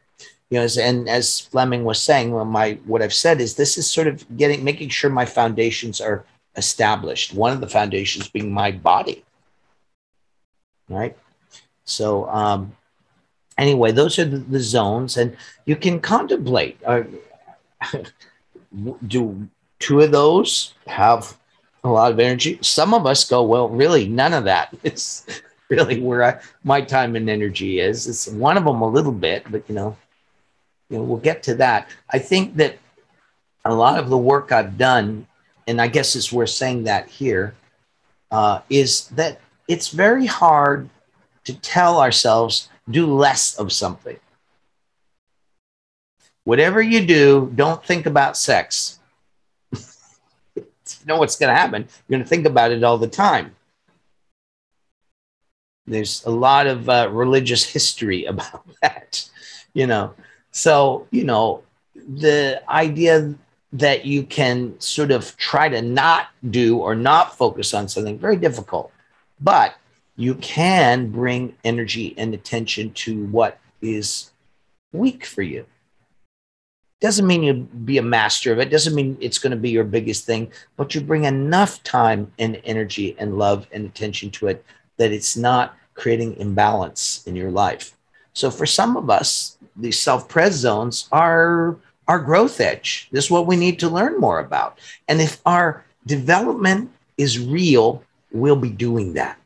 you know, as, and as Fleming was saying, well, my what I've said is this is sort of getting making sure my foundations are established. One of the foundations being my body, right? So um, anyway, those are the, the zones, and you can contemplate. Uh, do two of those have a lot of energy? Some of us go, well, really, none of that. It's really where I, my time and energy is. It's one of them a little bit, but you know, you know, we'll get to that. I think that a lot of the work I've done, and I guess it's worth saying that here, uh, is that it's very hard to tell ourselves do less of something. Whatever you do, don't think about sex. you know what's going to happen. You're going to think about it all the time. There's a lot of uh, religious history about that, you know. So, you know, the idea that you can sort of try to not do or not focus on something very difficult but you can bring energy and attention to what is weak for you Doesn't mean you be a master of it. Doesn't mean it's going to be your biggest thing, but you bring enough time and energy and love and attention to it that it's not creating imbalance in your life. So for some of us, these self-pres zones are our growth edge. This is what we need to learn more about. And if our development is real, we'll be doing that.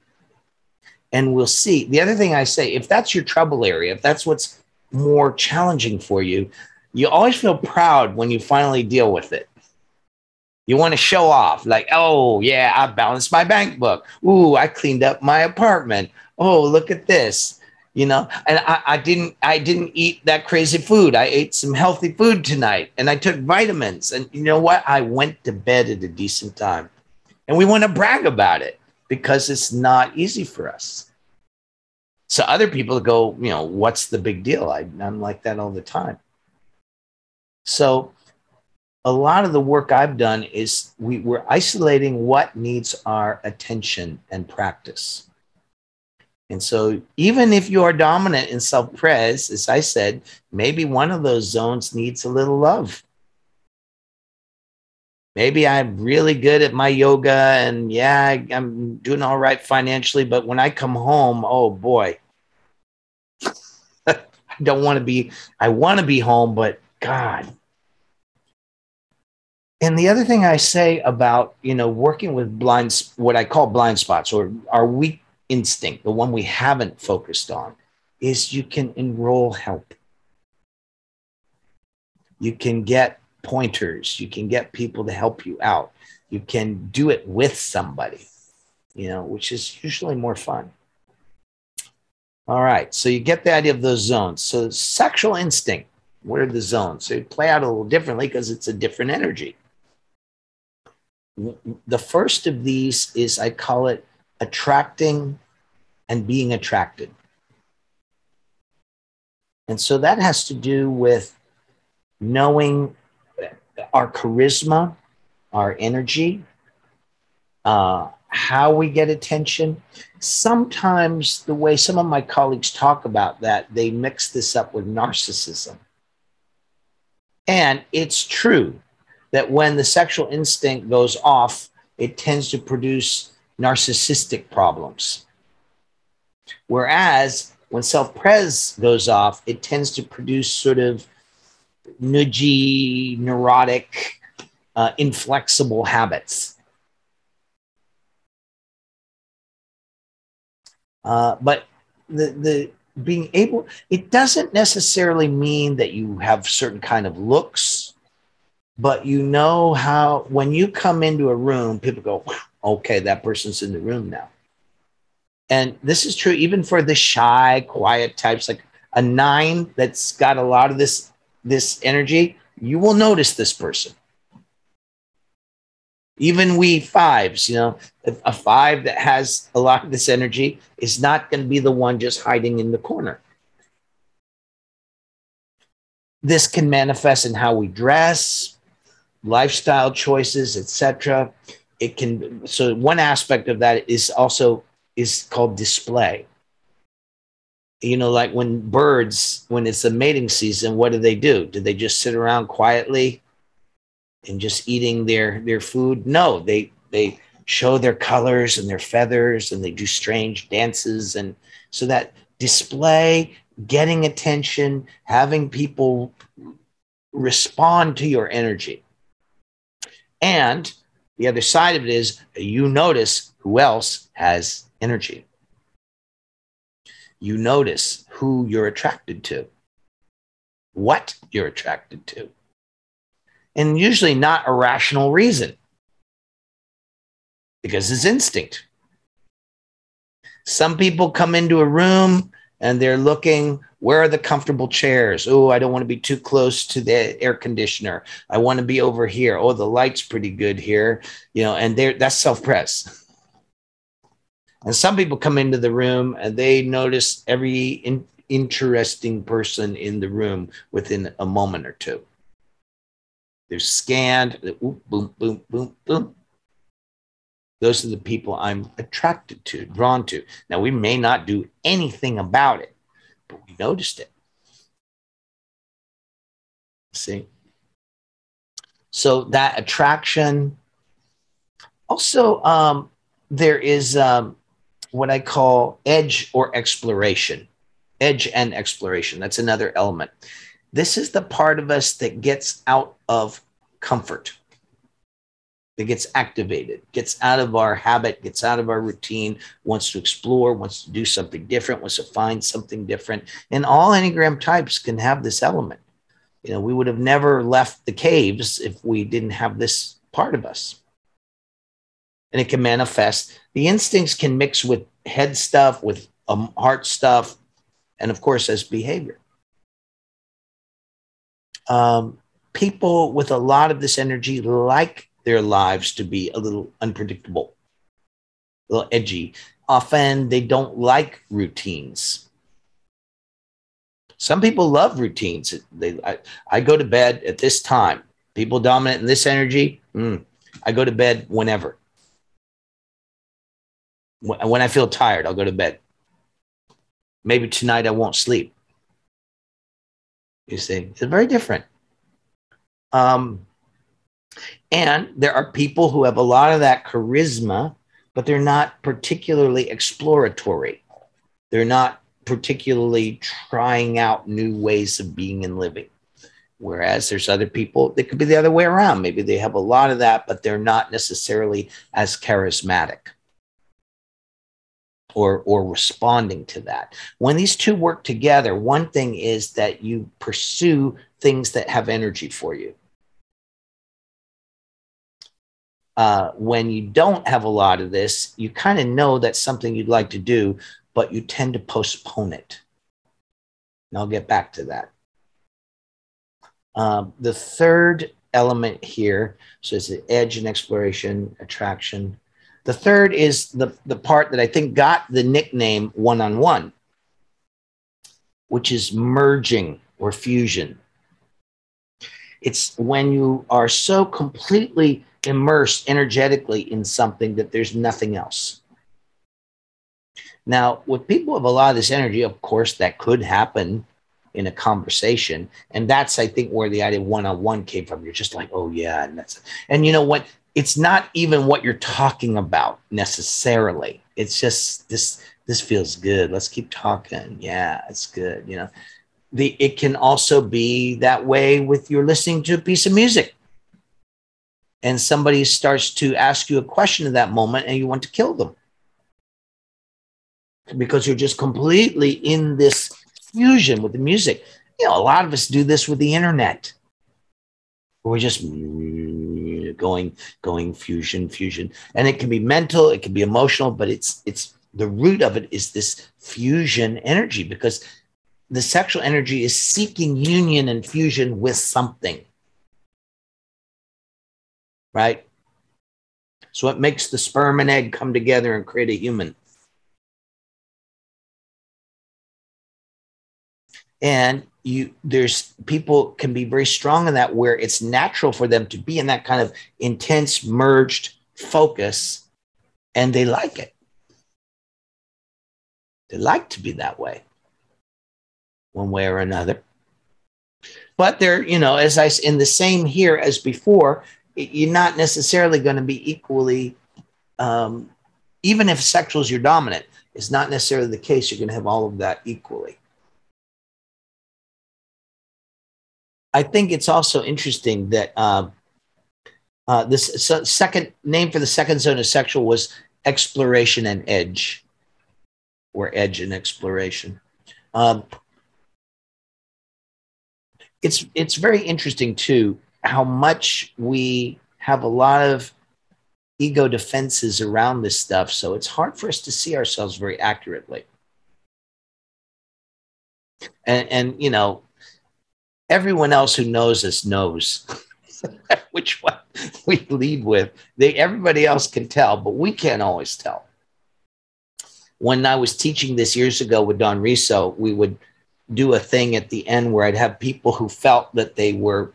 And we'll see. The other thing I say, if that's your trouble area, if that's what's more challenging for you, you always feel proud when you finally deal with it. You want to show off, like, oh, yeah, I balanced my bank book. Ooh, I cleaned up my apartment. Oh, look at this. You know, and I, I didn't I didn't eat that crazy food. I ate some healthy food tonight and I took vitamins. And you know what? I went to bed at a decent time. And we want to brag about it because it's not easy for us. So other people go, you know, what's the big deal? I, I'm like that all the time. So a lot of the work I've done is we, we're isolating what needs our attention and practice. And so, even if you are dominant in self pres, as I said, maybe one of those zones needs a little love. Maybe I'm really good at my yoga and yeah, I'm doing all right financially, but when I come home, oh boy, I don't want to be, I want to be home, but God, and the other thing I say about, you know, working with blind, what I call blind spots or our weak instinct, the one we haven't focused on, is you can enroll help. You can get pointers. You can get people to help you out. You can do it with somebody, you know, which is usually more fun. All right. So you get the idea of those zones. So sexual instinct, what are the zones? So you play out a little differently because it's a different energy the first of these is I call it attracting and being attracted. And so that has to do with knowing our charisma, our energy, uh, how we get attention. Sometimes, the way some of my colleagues talk about that, they mix this up with narcissism. And it's true that when the sexual instinct goes off, it tends to produce narcissistic problems. Whereas when self pres goes off, it tends to produce sort of nudgy, neurotic, uh, inflexible habits. Uh, but the, the being able, it doesn't necessarily mean that you have certain kind of looks but you know how when you come into a room, people go, okay, that person's in the room now. And this is true even for the shy, quiet types, like a nine that's got a lot of this this energy. You will notice this person. Even we fives, you know, a five that has a lot of this energy is not going to be the one just hiding in the corner. This can manifest in how we dress, lifestyle choices, etc. It can so one aspect of that is also is called display. You know, like when birds, when it's the mating season, what do they do? Do they just sit around quietly and just eating their their food? No, they they show their colors and their feathers and they do strange dances and so that display getting attention having people respond to your energy and the other side of it is you notice who else has energy. You notice who you're attracted to, what you're attracted to, and usually not a rational reason because it's instinct. Some people come into a room and they're looking where are the comfortable chairs? Oh i don't want to be too close to the air conditioner. I want to be over here. Oh the light's pretty good here. You know and there that's self-pres and some people come into the room and they notice every in, interesting person in the room within a moment or two they're scanned boom boom boom boom boom those are the people I'm attracted to, drawn to. Now, we may not do anything about it, but we noticed it. See? So that attraction. Also, um, there is um, what I call edge or exploration, edge and exploration. That's another element. This is the part of us that gets out of comfort, that gets activated, gets out of our habit, gets out of our routine, wants to explore, wants to do something different, wants to find something different. And all Enneagram types can have this element. You know, we would have never left the caves if we didn't have this part of us. And it can manifest. The instincts can mix with head stuff, with um, heart stuff, and of course, as behavior um, people with a lot of this energy like their lives to be a little unpredictable, a little edgy. Often they don't like routines. Some people love routines. They, I, I go to bed at this time. People dominant in this energy, mm, I go to bed whenever. When I feel tired, I'll go to bed. Maybe tonight I won't sleep. You see, it's very different. Um, and there are people who have a lot of that charisma, but they're not particularly exploratory. They're not particularly trying out new ways of being and living. Whereas there's other people that could be the other way around. Maybe they have a lot of that, but they're not necessarily as charismatic or or responding to that. When these two work together one thing is that you pursue things that have energy for you. Uh, when you don't have a lot of this you kind of know that's something you'd like to do but you tend to postpone it. And i'll get back to that. Um, the third element here so it's the edge and exploration attraction the third is the, the part that I think got the nickname one on one, which is merging or fusion. It's when you are so completely immersed energetically in something that there's nothing else. Now, with people with a lot of this energy, of course, that could happen in a conversation. And that's, I think, where the idea one on one came from. You're just like, oh, yeah. And that's, and you know what? It's not even what you're talking about necessarily. It's just this this feels good. Let's keep talking. Yeah, it's good. You know, the it can also be that way with you're listening to a piece of music and somebody starts to ask you a question in that moment and you want to kill them because you're just completely in this fusion with the music. You know, a lot of us do this with the internet. We're just going going fusion fusion. And it can be mental it can be emotional but it's it's the root of it is this fusion energy because the sexual energy is seeking union and fusion with something. Right? So it makes the sperm and egg come together and create a human. And you there's people can be very strong in that where it's natural for them to be in that kind of intense merged focus and they like it. They like to be that way one way or another. But they're you know as i in the same here as before you're not necessarily going to be equally um, even if sexual is your dominant it's not necessarily the case you're going to have all of that equally I think it's also interesting that uh, uh, this so second name for the second zone of sexual was exploration and edge, or edge and exploration. Um, it's it's very interesting too how much we have a lot of ego defenses around this stuff, so it's hard for us to see ourselves very accurately. And, and you know, everyone else who knows us knows which one we lead with. They everybody else can tell, but we can't always tell. When I was teaching this years ago with Don Riso, we would do a thing at the end where I'd have people who felt that they were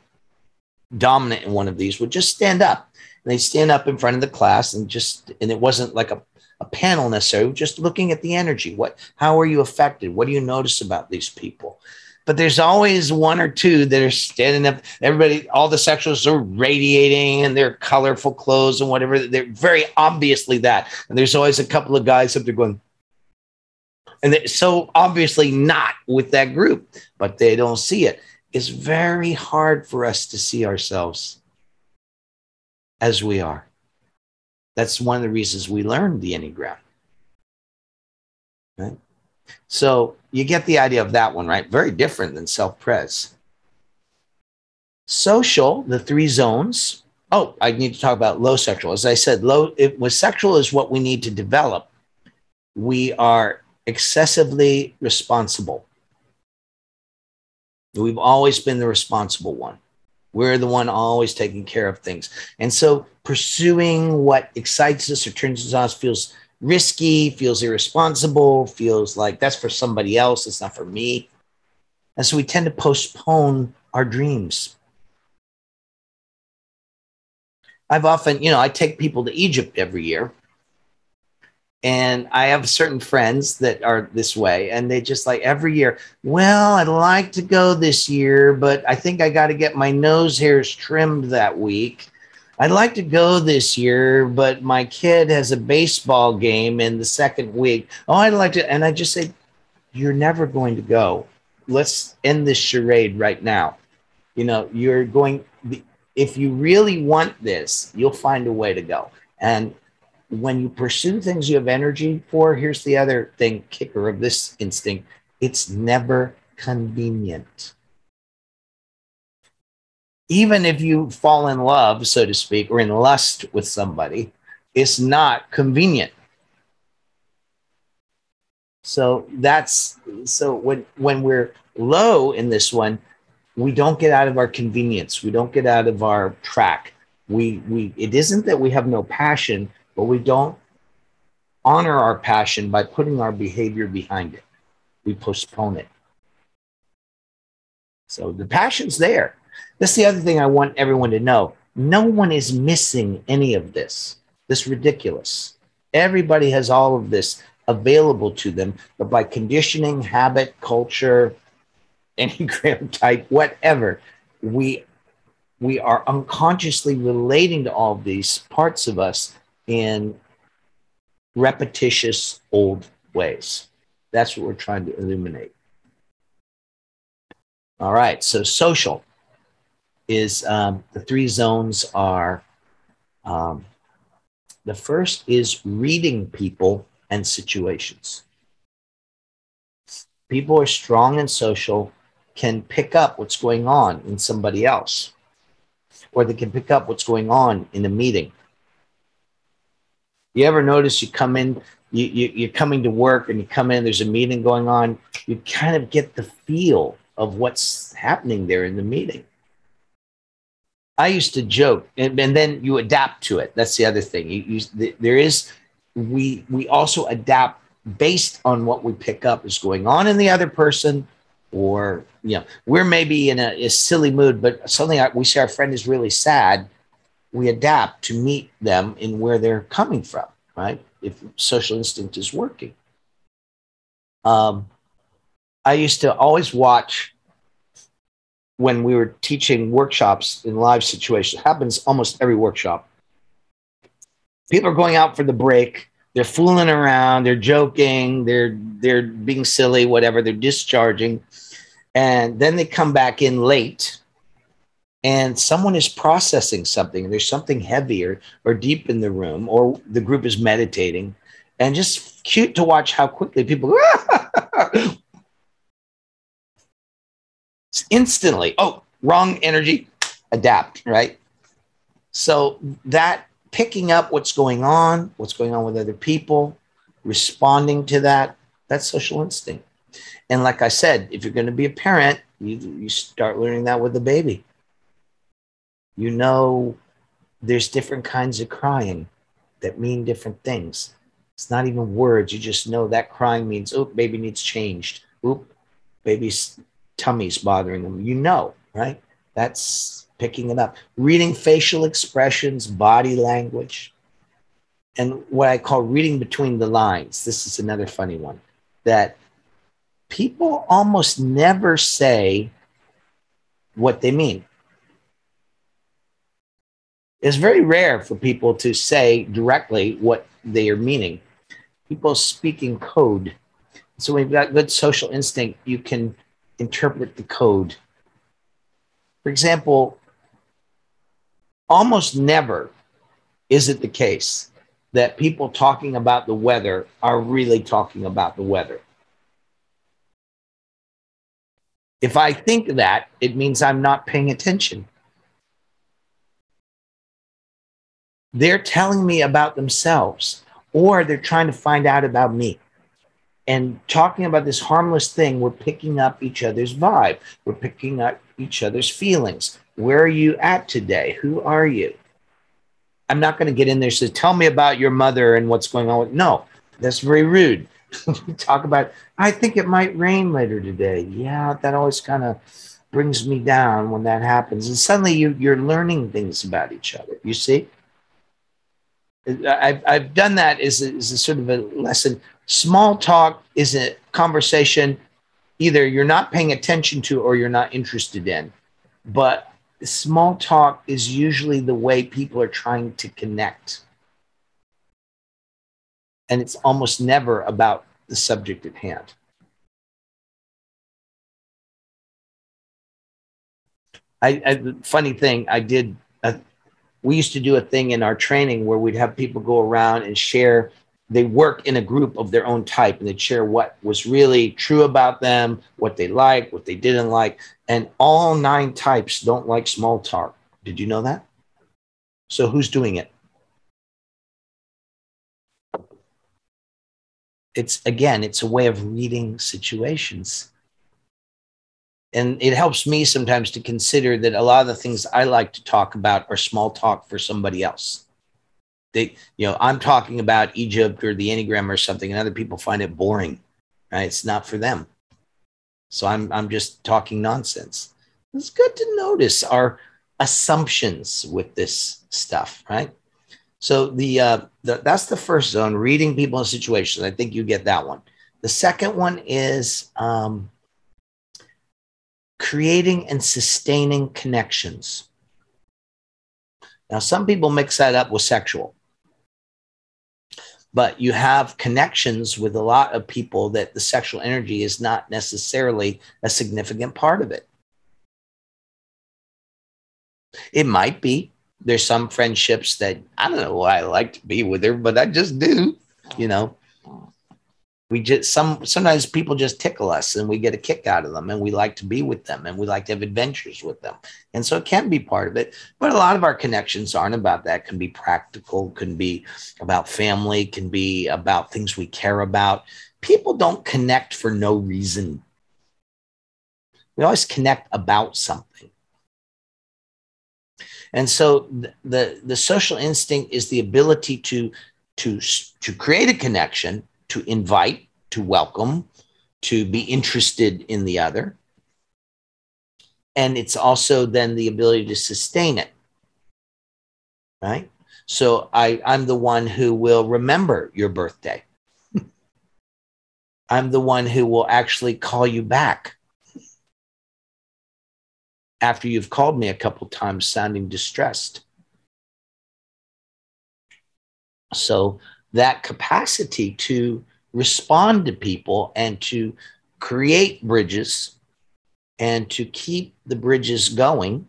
dominant in one of these would just stand up. And they'd stand up in front of the class and just and it wasn't like a, a panel necessarily, just looking at the energy. What how are you affected? What do you notice about these people? But there's always one or two that are standing up. Everybody, all the sexuals are radiating and their colorful clothes and whatever. They're very obviously that. And there's always a couple of guys up there going, and they're so obviously not with that group, but they don't see it. It's very hard for us to see ourselves as we are. That's one of the reasons we learned the Enneagram. Right? So you get the idea of that one, right? Very different than self pres. Social, the three zones. Oh, I need to talk about low sexual. As I said, low it was sexual is what we need to develop. We are excessively responsible. We've always been the responsible one. We're the one always taking care of things. And so pursuing what excites us or turns us on feels risky, feels irresponsible, feels like that's for somebody else, it's not for me. And so we tend to postpone our dreams. I've often, you know, I take people to Egypt every year. And I have certain friends that are this way, and they just like every year, well, I'd like to go this year, but I think I got to get my nose hairs trimmed that week. I'd like to go this year, but my kid has a baseball game in the second week. Oh, I'd like to. And I just say, you're never going to go. Let's end this charade right now. You know, you're going, if you really want this, you'll find a way to go. And when you pursue things you have energy for, here's the other thing, kicker of this instinct it's never convenient even if you fall in love, so to speak, or in lust with somebody, it's not convenient. So that's so when when we're low in this one, we don't get out of our convenience. We don't get out of our track. We we it isn't that we have no passion, but we don't honor our passion by putting our behavior behind it. We postpone it. So the passion's there. That's the other thing I want everyone to know. No one is missing any of this. This ridiculous. Everybody has all of this available to them, but by conditioning, habit, culture, enneagram type, whatever, we we are unconsciously relating to all these parts of us in repetitious old ways. That's what we're trying to illuminate. All right, so social is um, the three zones are um, the first is reading people and situations. People are strong and social, can pick up what's going on in somebody else, or they can pick up what's going on in a meeting. You ever notice you come in, you, you, you're coming to work and you come in, there's a meeting going on, you kind of get the feel of what's happening there in the meeting I used to joke, and, and, then you adapt to it. That's the other thing. You, you, there is, we we also adapt based on what we pick up is going on in the other person, or you know, we're maybe in a, a silly mood, but something we see our friend is really sad. We adapt to meet them in where they're coming from, right? If social instinct is working. Um, I used to always watch when we were teaching workshops in live situations. It happens almost every workshop. People are going out for the break. They're fooling around. They're joking. They're they're being silly. Whatever. They're discharging, and then they come back in late, and someone is processing something. There's something heavier or deep in the room, or the group is meditating, and just cute to watch how quickly people ah, instantly, oh, wrong energy, adapt, right? So that picking up what's going on, what's going on with other people, responding to that, that's social instinct. And like I said, if you're going to be a parent, you, you start learning that with the baby. You know, there's different kinds of crying that mean different things. It's not even words. You just know that crying means, oh, baby needs changed. Oop, baby's tummy's bothering them. You know, right? That's picking it up. Reading facial expressions, body language, and what I call reading between the lines. This is another funny one that people almost never say what they mean. It's very rare for people to say directly what they are meaning. People speak in code. So when you've got good social instinct, you can interpret the code. For example, almost never is it the case that people talking about the weather are really talking about the weather. If I think that, it means I'm not paying attention. They're telling me about themselves, or they're trying to find out about me. And talking about this harmless thing, we're picking up each other's vibe. We're picking up each other's feelings. Where are you at today? Who are you? I'm not going to get in there and say, tell me about your mother and what's going on with. No, that's very rude. Talk about, I think it might rain later today. Yeah, that always kind of brings me down when that happens. And suddenly you, you're learning things about each other. You see? I've, I've done that as a, as a sort of a lesson. Small talk is a conversation either you're not paying attention to or you're not interested in. But small talk is usually the way people are trying to connect. And it's almost never about the subject at hand. I, I funny thing, I did. A, we used to do a thing in our training where we'd have people go around and share they work in a group of their own type and they'd share what was really true about them, what they liked, what they didn't like. And all nine types don't like small talk. Did you know that? So who's doing it? It's again, it's a way of reading situations. And it helps me sometimes to consider that a lot of the things I like to talk about are small talk for somebody else they you know i'm talking about egypt or the enneagram or something and other people find it boring right? It's not for them. So i'm i'm just talking nonsense. It's good to notice our assumptions with this stuff right? So the, uh, the that's the first zone reading people in situations. I think you get that one. The second one is um, creating and sustaining connections. Now some people mix that up with sexual but you have connections with a lot of people that the sexual energy is not necessarily a significant part of it. It might be. There's some friendships that I don't know why I like to be with her, but I just do, you know we just some sometimes people just tickle us and we get a kick out of them and we like to be with them and we like to have adventures with them. And so it can be part of it but a lot of our connections aren't about that. Can be practical can be about family can be about things we care about. People don't connect for no reason. We always connect about something. And so the, the, the social instinct is the ability to to to create a connection to invite, to welcome, to be interested in the other. And it's also then the ability to sustain it. Right? So I, I'm the one who will remember your birthday. I'm the one who will actually call you back after you've called me a couple times sounding distressed. So that capacity to respond to people and to create bridges and to keep the bridges going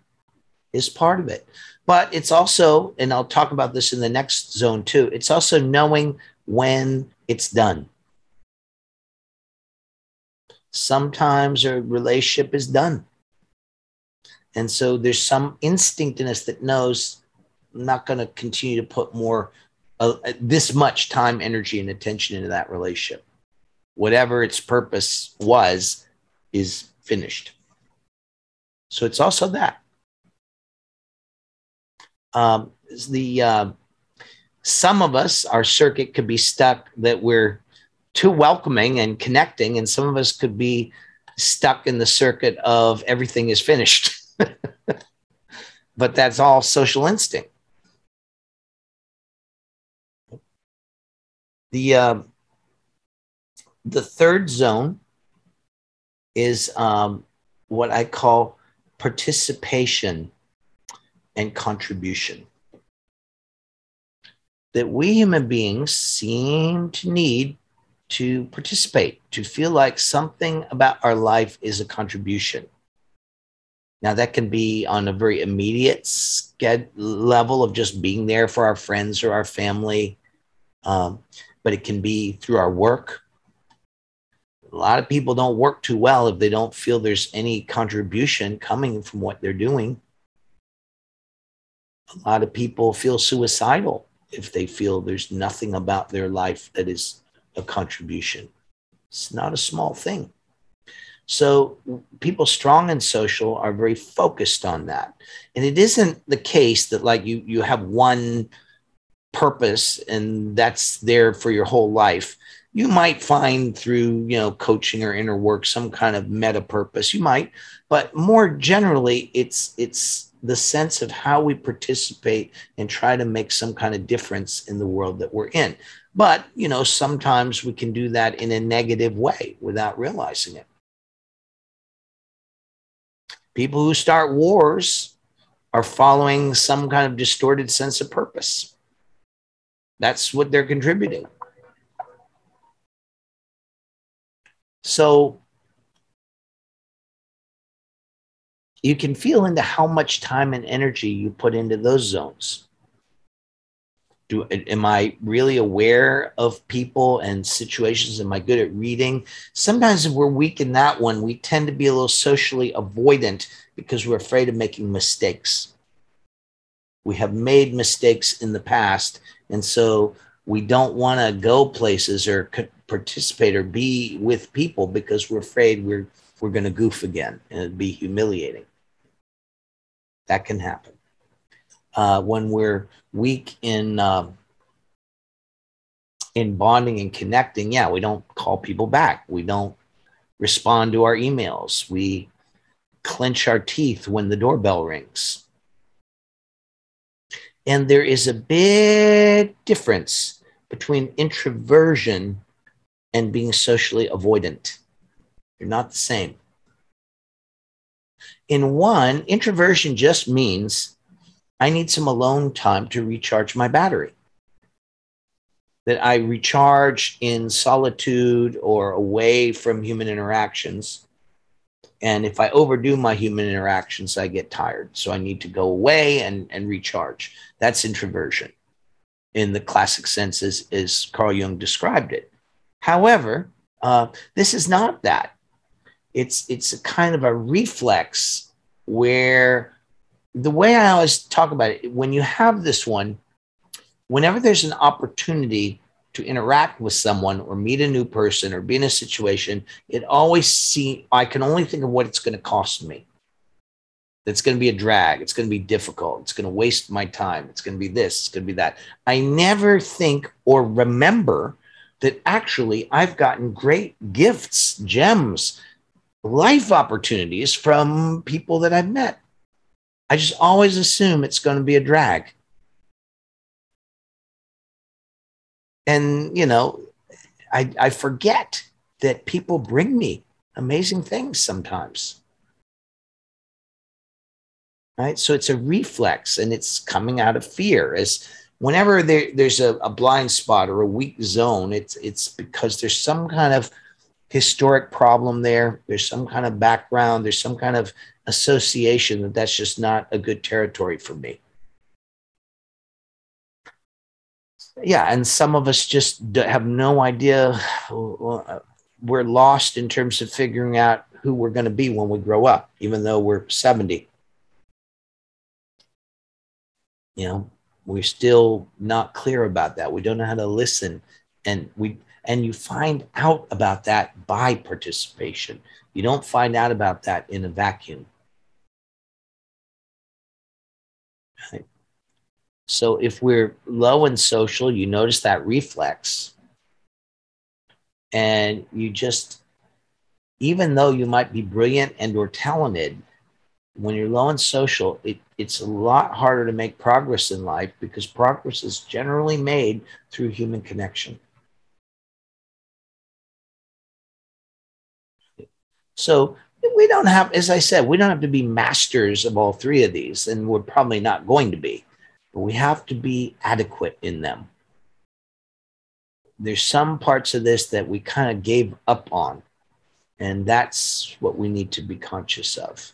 is part of it. But it's also, and I'll talk about this in the next zone too, it's also knowing when it's done. Sometimes a relationship is done. And so there's some instinct in us that knows I'm not going to continue to put more this much time, energy, and attention into that relationship. Whatever its purpose was, is finished. So it's also that. Um, the uh, some of us, our circuit could be stuck that we're too welcoming and connecting, and some of us could be stuck in the circuit of everything is finished. but that's all social instinct. The uh, the third zone is um, what I call participation and contribution. That we human beings seem to need to participate, to feel like something about our life is a contribution. Now, that can be on a very immediate level of just being there for our friends or our family, um, but it can be through our work. A lot of people don't work too well if they don't feel there's any contribution coming from what they're doing. A lot of people feel suicidal if they feel there's nothing about their life that is a contribution. It's not a small thing. So people strong and social are very focused on that. And it isn't the case that like you you have one purpose and that's there for your whole life. You might find through, you know, coaching or inner work some kind of meta purpose. You might, but more generally it's it's the sense of how we participate and try to make some kind of difference in the world that we're in. But, you know, sometimes we can do that in a negative way without realizing it. People who start wars are following some kind of distorted sense of purpose. That's what they're contributing. So you can feel into how much time and energy you put into those zones. Do am i really aware of people and situations? Am i good at reading? Sometimes if we're weak in that one we tend to be a little socially avoidant because we're afraid of making mistakes. We have made mistakes in the past and so we don't want to go places or participate or be with people because we're afraid we're we're going to goof again and it'd be humiliating that can happen uh, when we're weak in uh, in bonding and connecting, yeah, we don't call people back. We don't respond to our emails. We clench our teeth when the doorbell rings. And there is a big difference between introversion and being socially avoidant. They're not the same. In one, introversion just means I need some alone time to recharge my battery. That I recharge in solitude or away from human interactions. And if I overdo my human interactions, I get tired. So I need to go away and, and recharge. That's introversion in the classic sense as, as Carl Jung described it. However, uh, this is not that. It's, it's a kind of a reflex where the way I always talk about it, when you have this one, whenever there's an opportunity to interact with someone or meet a new person or be in a situation, it always see I can only think of what it's going to cost me. It's going to be a drag. It's going to be difficult. It's going to waste my time. It's going to be this. It's going to be that. I never think or remember that actually I've gotten great gifts, gems, life opportunities from people that I've met. I just always assume it's going to be a drag. And, you know, I, I forget that people bring me amazing things sometimes. Right. So it's a reflex and it's coming out of fear. As whenever there, there's a, a blind spot or a weak zone, it's, it's because there's some kind of historic problem there. There's some kind of background. There's some kind of association that that's just not a good territory for me. Yeah, and some of us just have no idea. We're lost in terms of figuring out who we're going to be when we grow up, even though we're 70. You know, we're still not clear about that. We don't know how to listen. And we and you find out about that by participation. You don't find out about that in a vacuum. Right? So if we're low in social, you notice that reflex. And you just, even though you might be brilliant and or talented, when you're low in social, it, it's a lot harder to make progress in life because progress is generally made through human connection. So we don't have, as I said, we don't have to be masters of all three of these, and we're probably not going to be, but we have to be adequate in them. There's some parts of this that we kind of gave up on, and that's what we need to be conscious of.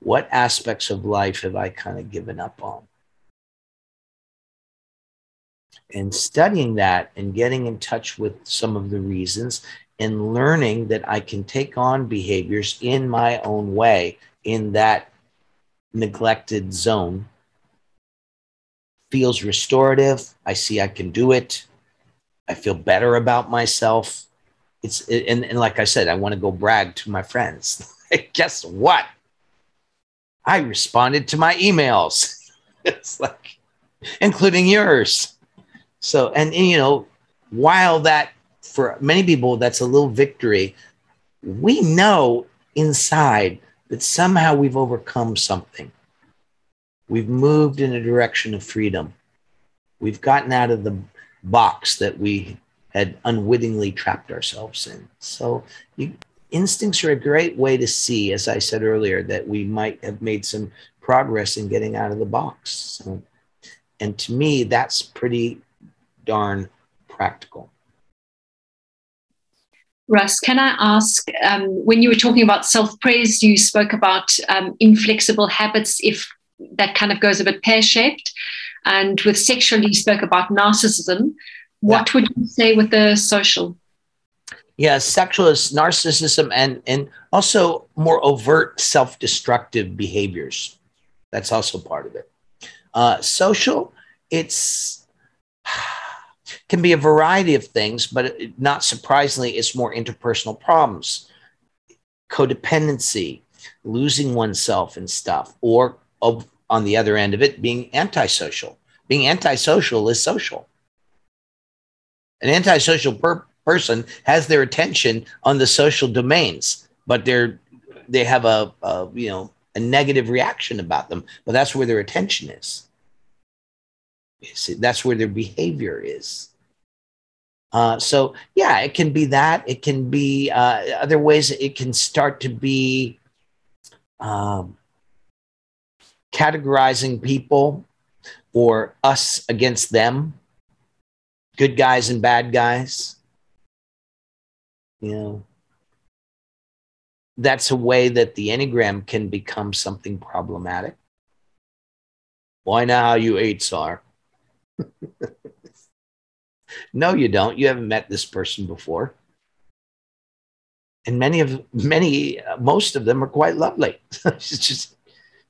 What aspects of life have I kind of given up on? And studying that and getting in touch with some of the reasons and learning that I can take on behaviors in my own way in that neglected zone feels restorative. I see I can do it. I feel better about myself. It's and, and like I said, I want to go brag to my friends. Guess what? I responded to my emails. it's like including yours. So and, and you know, while that for many people, that's a little victory. We know inside that somehow we've overcome something. We've moved in a direction of freedom. We've gotten out of the box that we had unwittingly trapped ourselves in. So, you, instincts are a great way to see, as I said earlier, that we might have made some progress in getting out of the box. So, and to me, that's pretty darn practical. Russ, can I ask um, when you were talking about self pres, you spoke about um, inflexible habits, if that kind of goes a bit pear shaped. And with sexual, you spoke about narcissism. What yeah. would you say with the social? Yeah, sexual is narcissism and, and also more overt self destructive behaviors. That's also part of it. Uh, social, it's can be a variety of things, but not surprisingly, it's more interpersonal problems, codependency, losing oneself and stuff, or on the other end of it, being antisocial. Being antisocial is social. An antisocial per- person has their attention on the social domains, but they're they have a, a you know a negative reaction about them. But that's where their attention is. See, that's where their behavior is. Uh, so yeah, it can be that. It can be uh, other ways. It can start to be um, categorizing people or us against them, good guys and bad guys. You know, that's a way that the Enneagram can become something problematic. Why how you eights are. no, you don't. You haven't met this person before. And many of many, uh, most of them are quite lovely. it's just,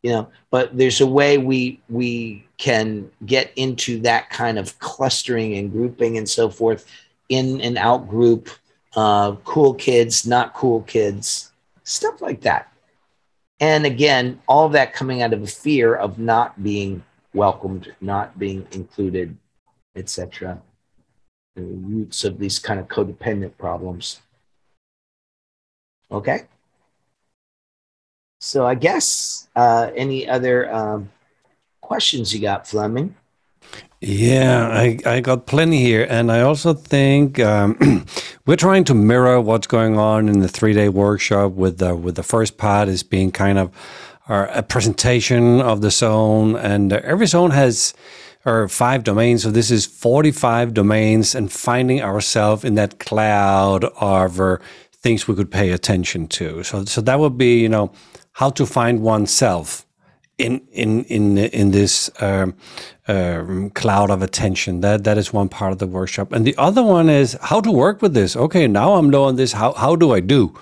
you know, but there's a way we we can get into that kind of clustering and grouping and so forth in and out group, uh, cool kids, not cool kids, stuff like that. And again, all of that coming out of a fear of not being welcomed, not being included, etc. The roots of these kind of codependent problems. Okay. So I guess uh, any other um, questions you got, Fleming? Yeah, I, I got plenty here. And I also think um, we're trying to mirror what's going on in the three day workshop with the, with the first part is being kind of a presentation of the zone. And every zone has or five domains. So this is 45 domains and finding ourselves in that cloud of uh, things we could pay attention to. So, so that would be, you know, how to find oneself in in in in this um, um, cloud of attention. That that is one part of the workshop, and the other one is how to work with this. Okay, now I'm knowing this. How how do I do?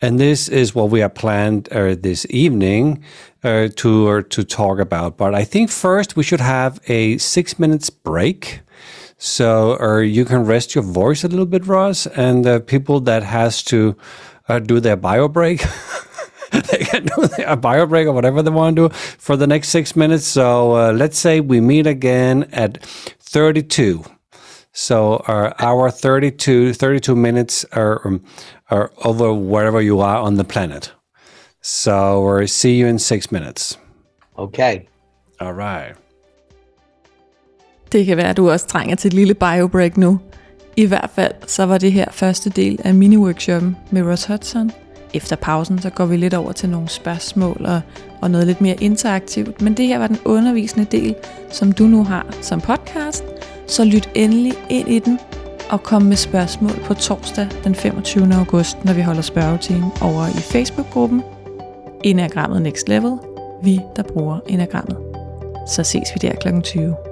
And this is what we have planned uh, this evening uh, to uh, to talk about. But I think first we should have a six minutes break. So, or uh, you can rest your voice a little bit, Russ, and people that has to uh, do their bio break. they can do a bio break or whatever they want to do for the next six minutes. So uh, let's say we meet again at 32. So our hour 32, 32 minutes are, um, are over wherever you are on the planet. So we'll see you in six minutes. Okay. All right. Det kan være, at du også trænger til et lille biobreak nu. I hvert fald så var det her første del af mini-workshoppen med Russ Hudson Efter pausen, så går vi lidt over til nogle spørgsmål og, og noget lidt mere interaktivt. Men det her var den undervisende del, som du nu har som podcast. Så lyt endelig ind i den og kom med spørgsmål på torsdag den 25. august, når vi holder spørgetime over i Facebook-gruppen Enagrammet Next Level. Vi, der bruger enagrammet. Så ses vi der kl. 20.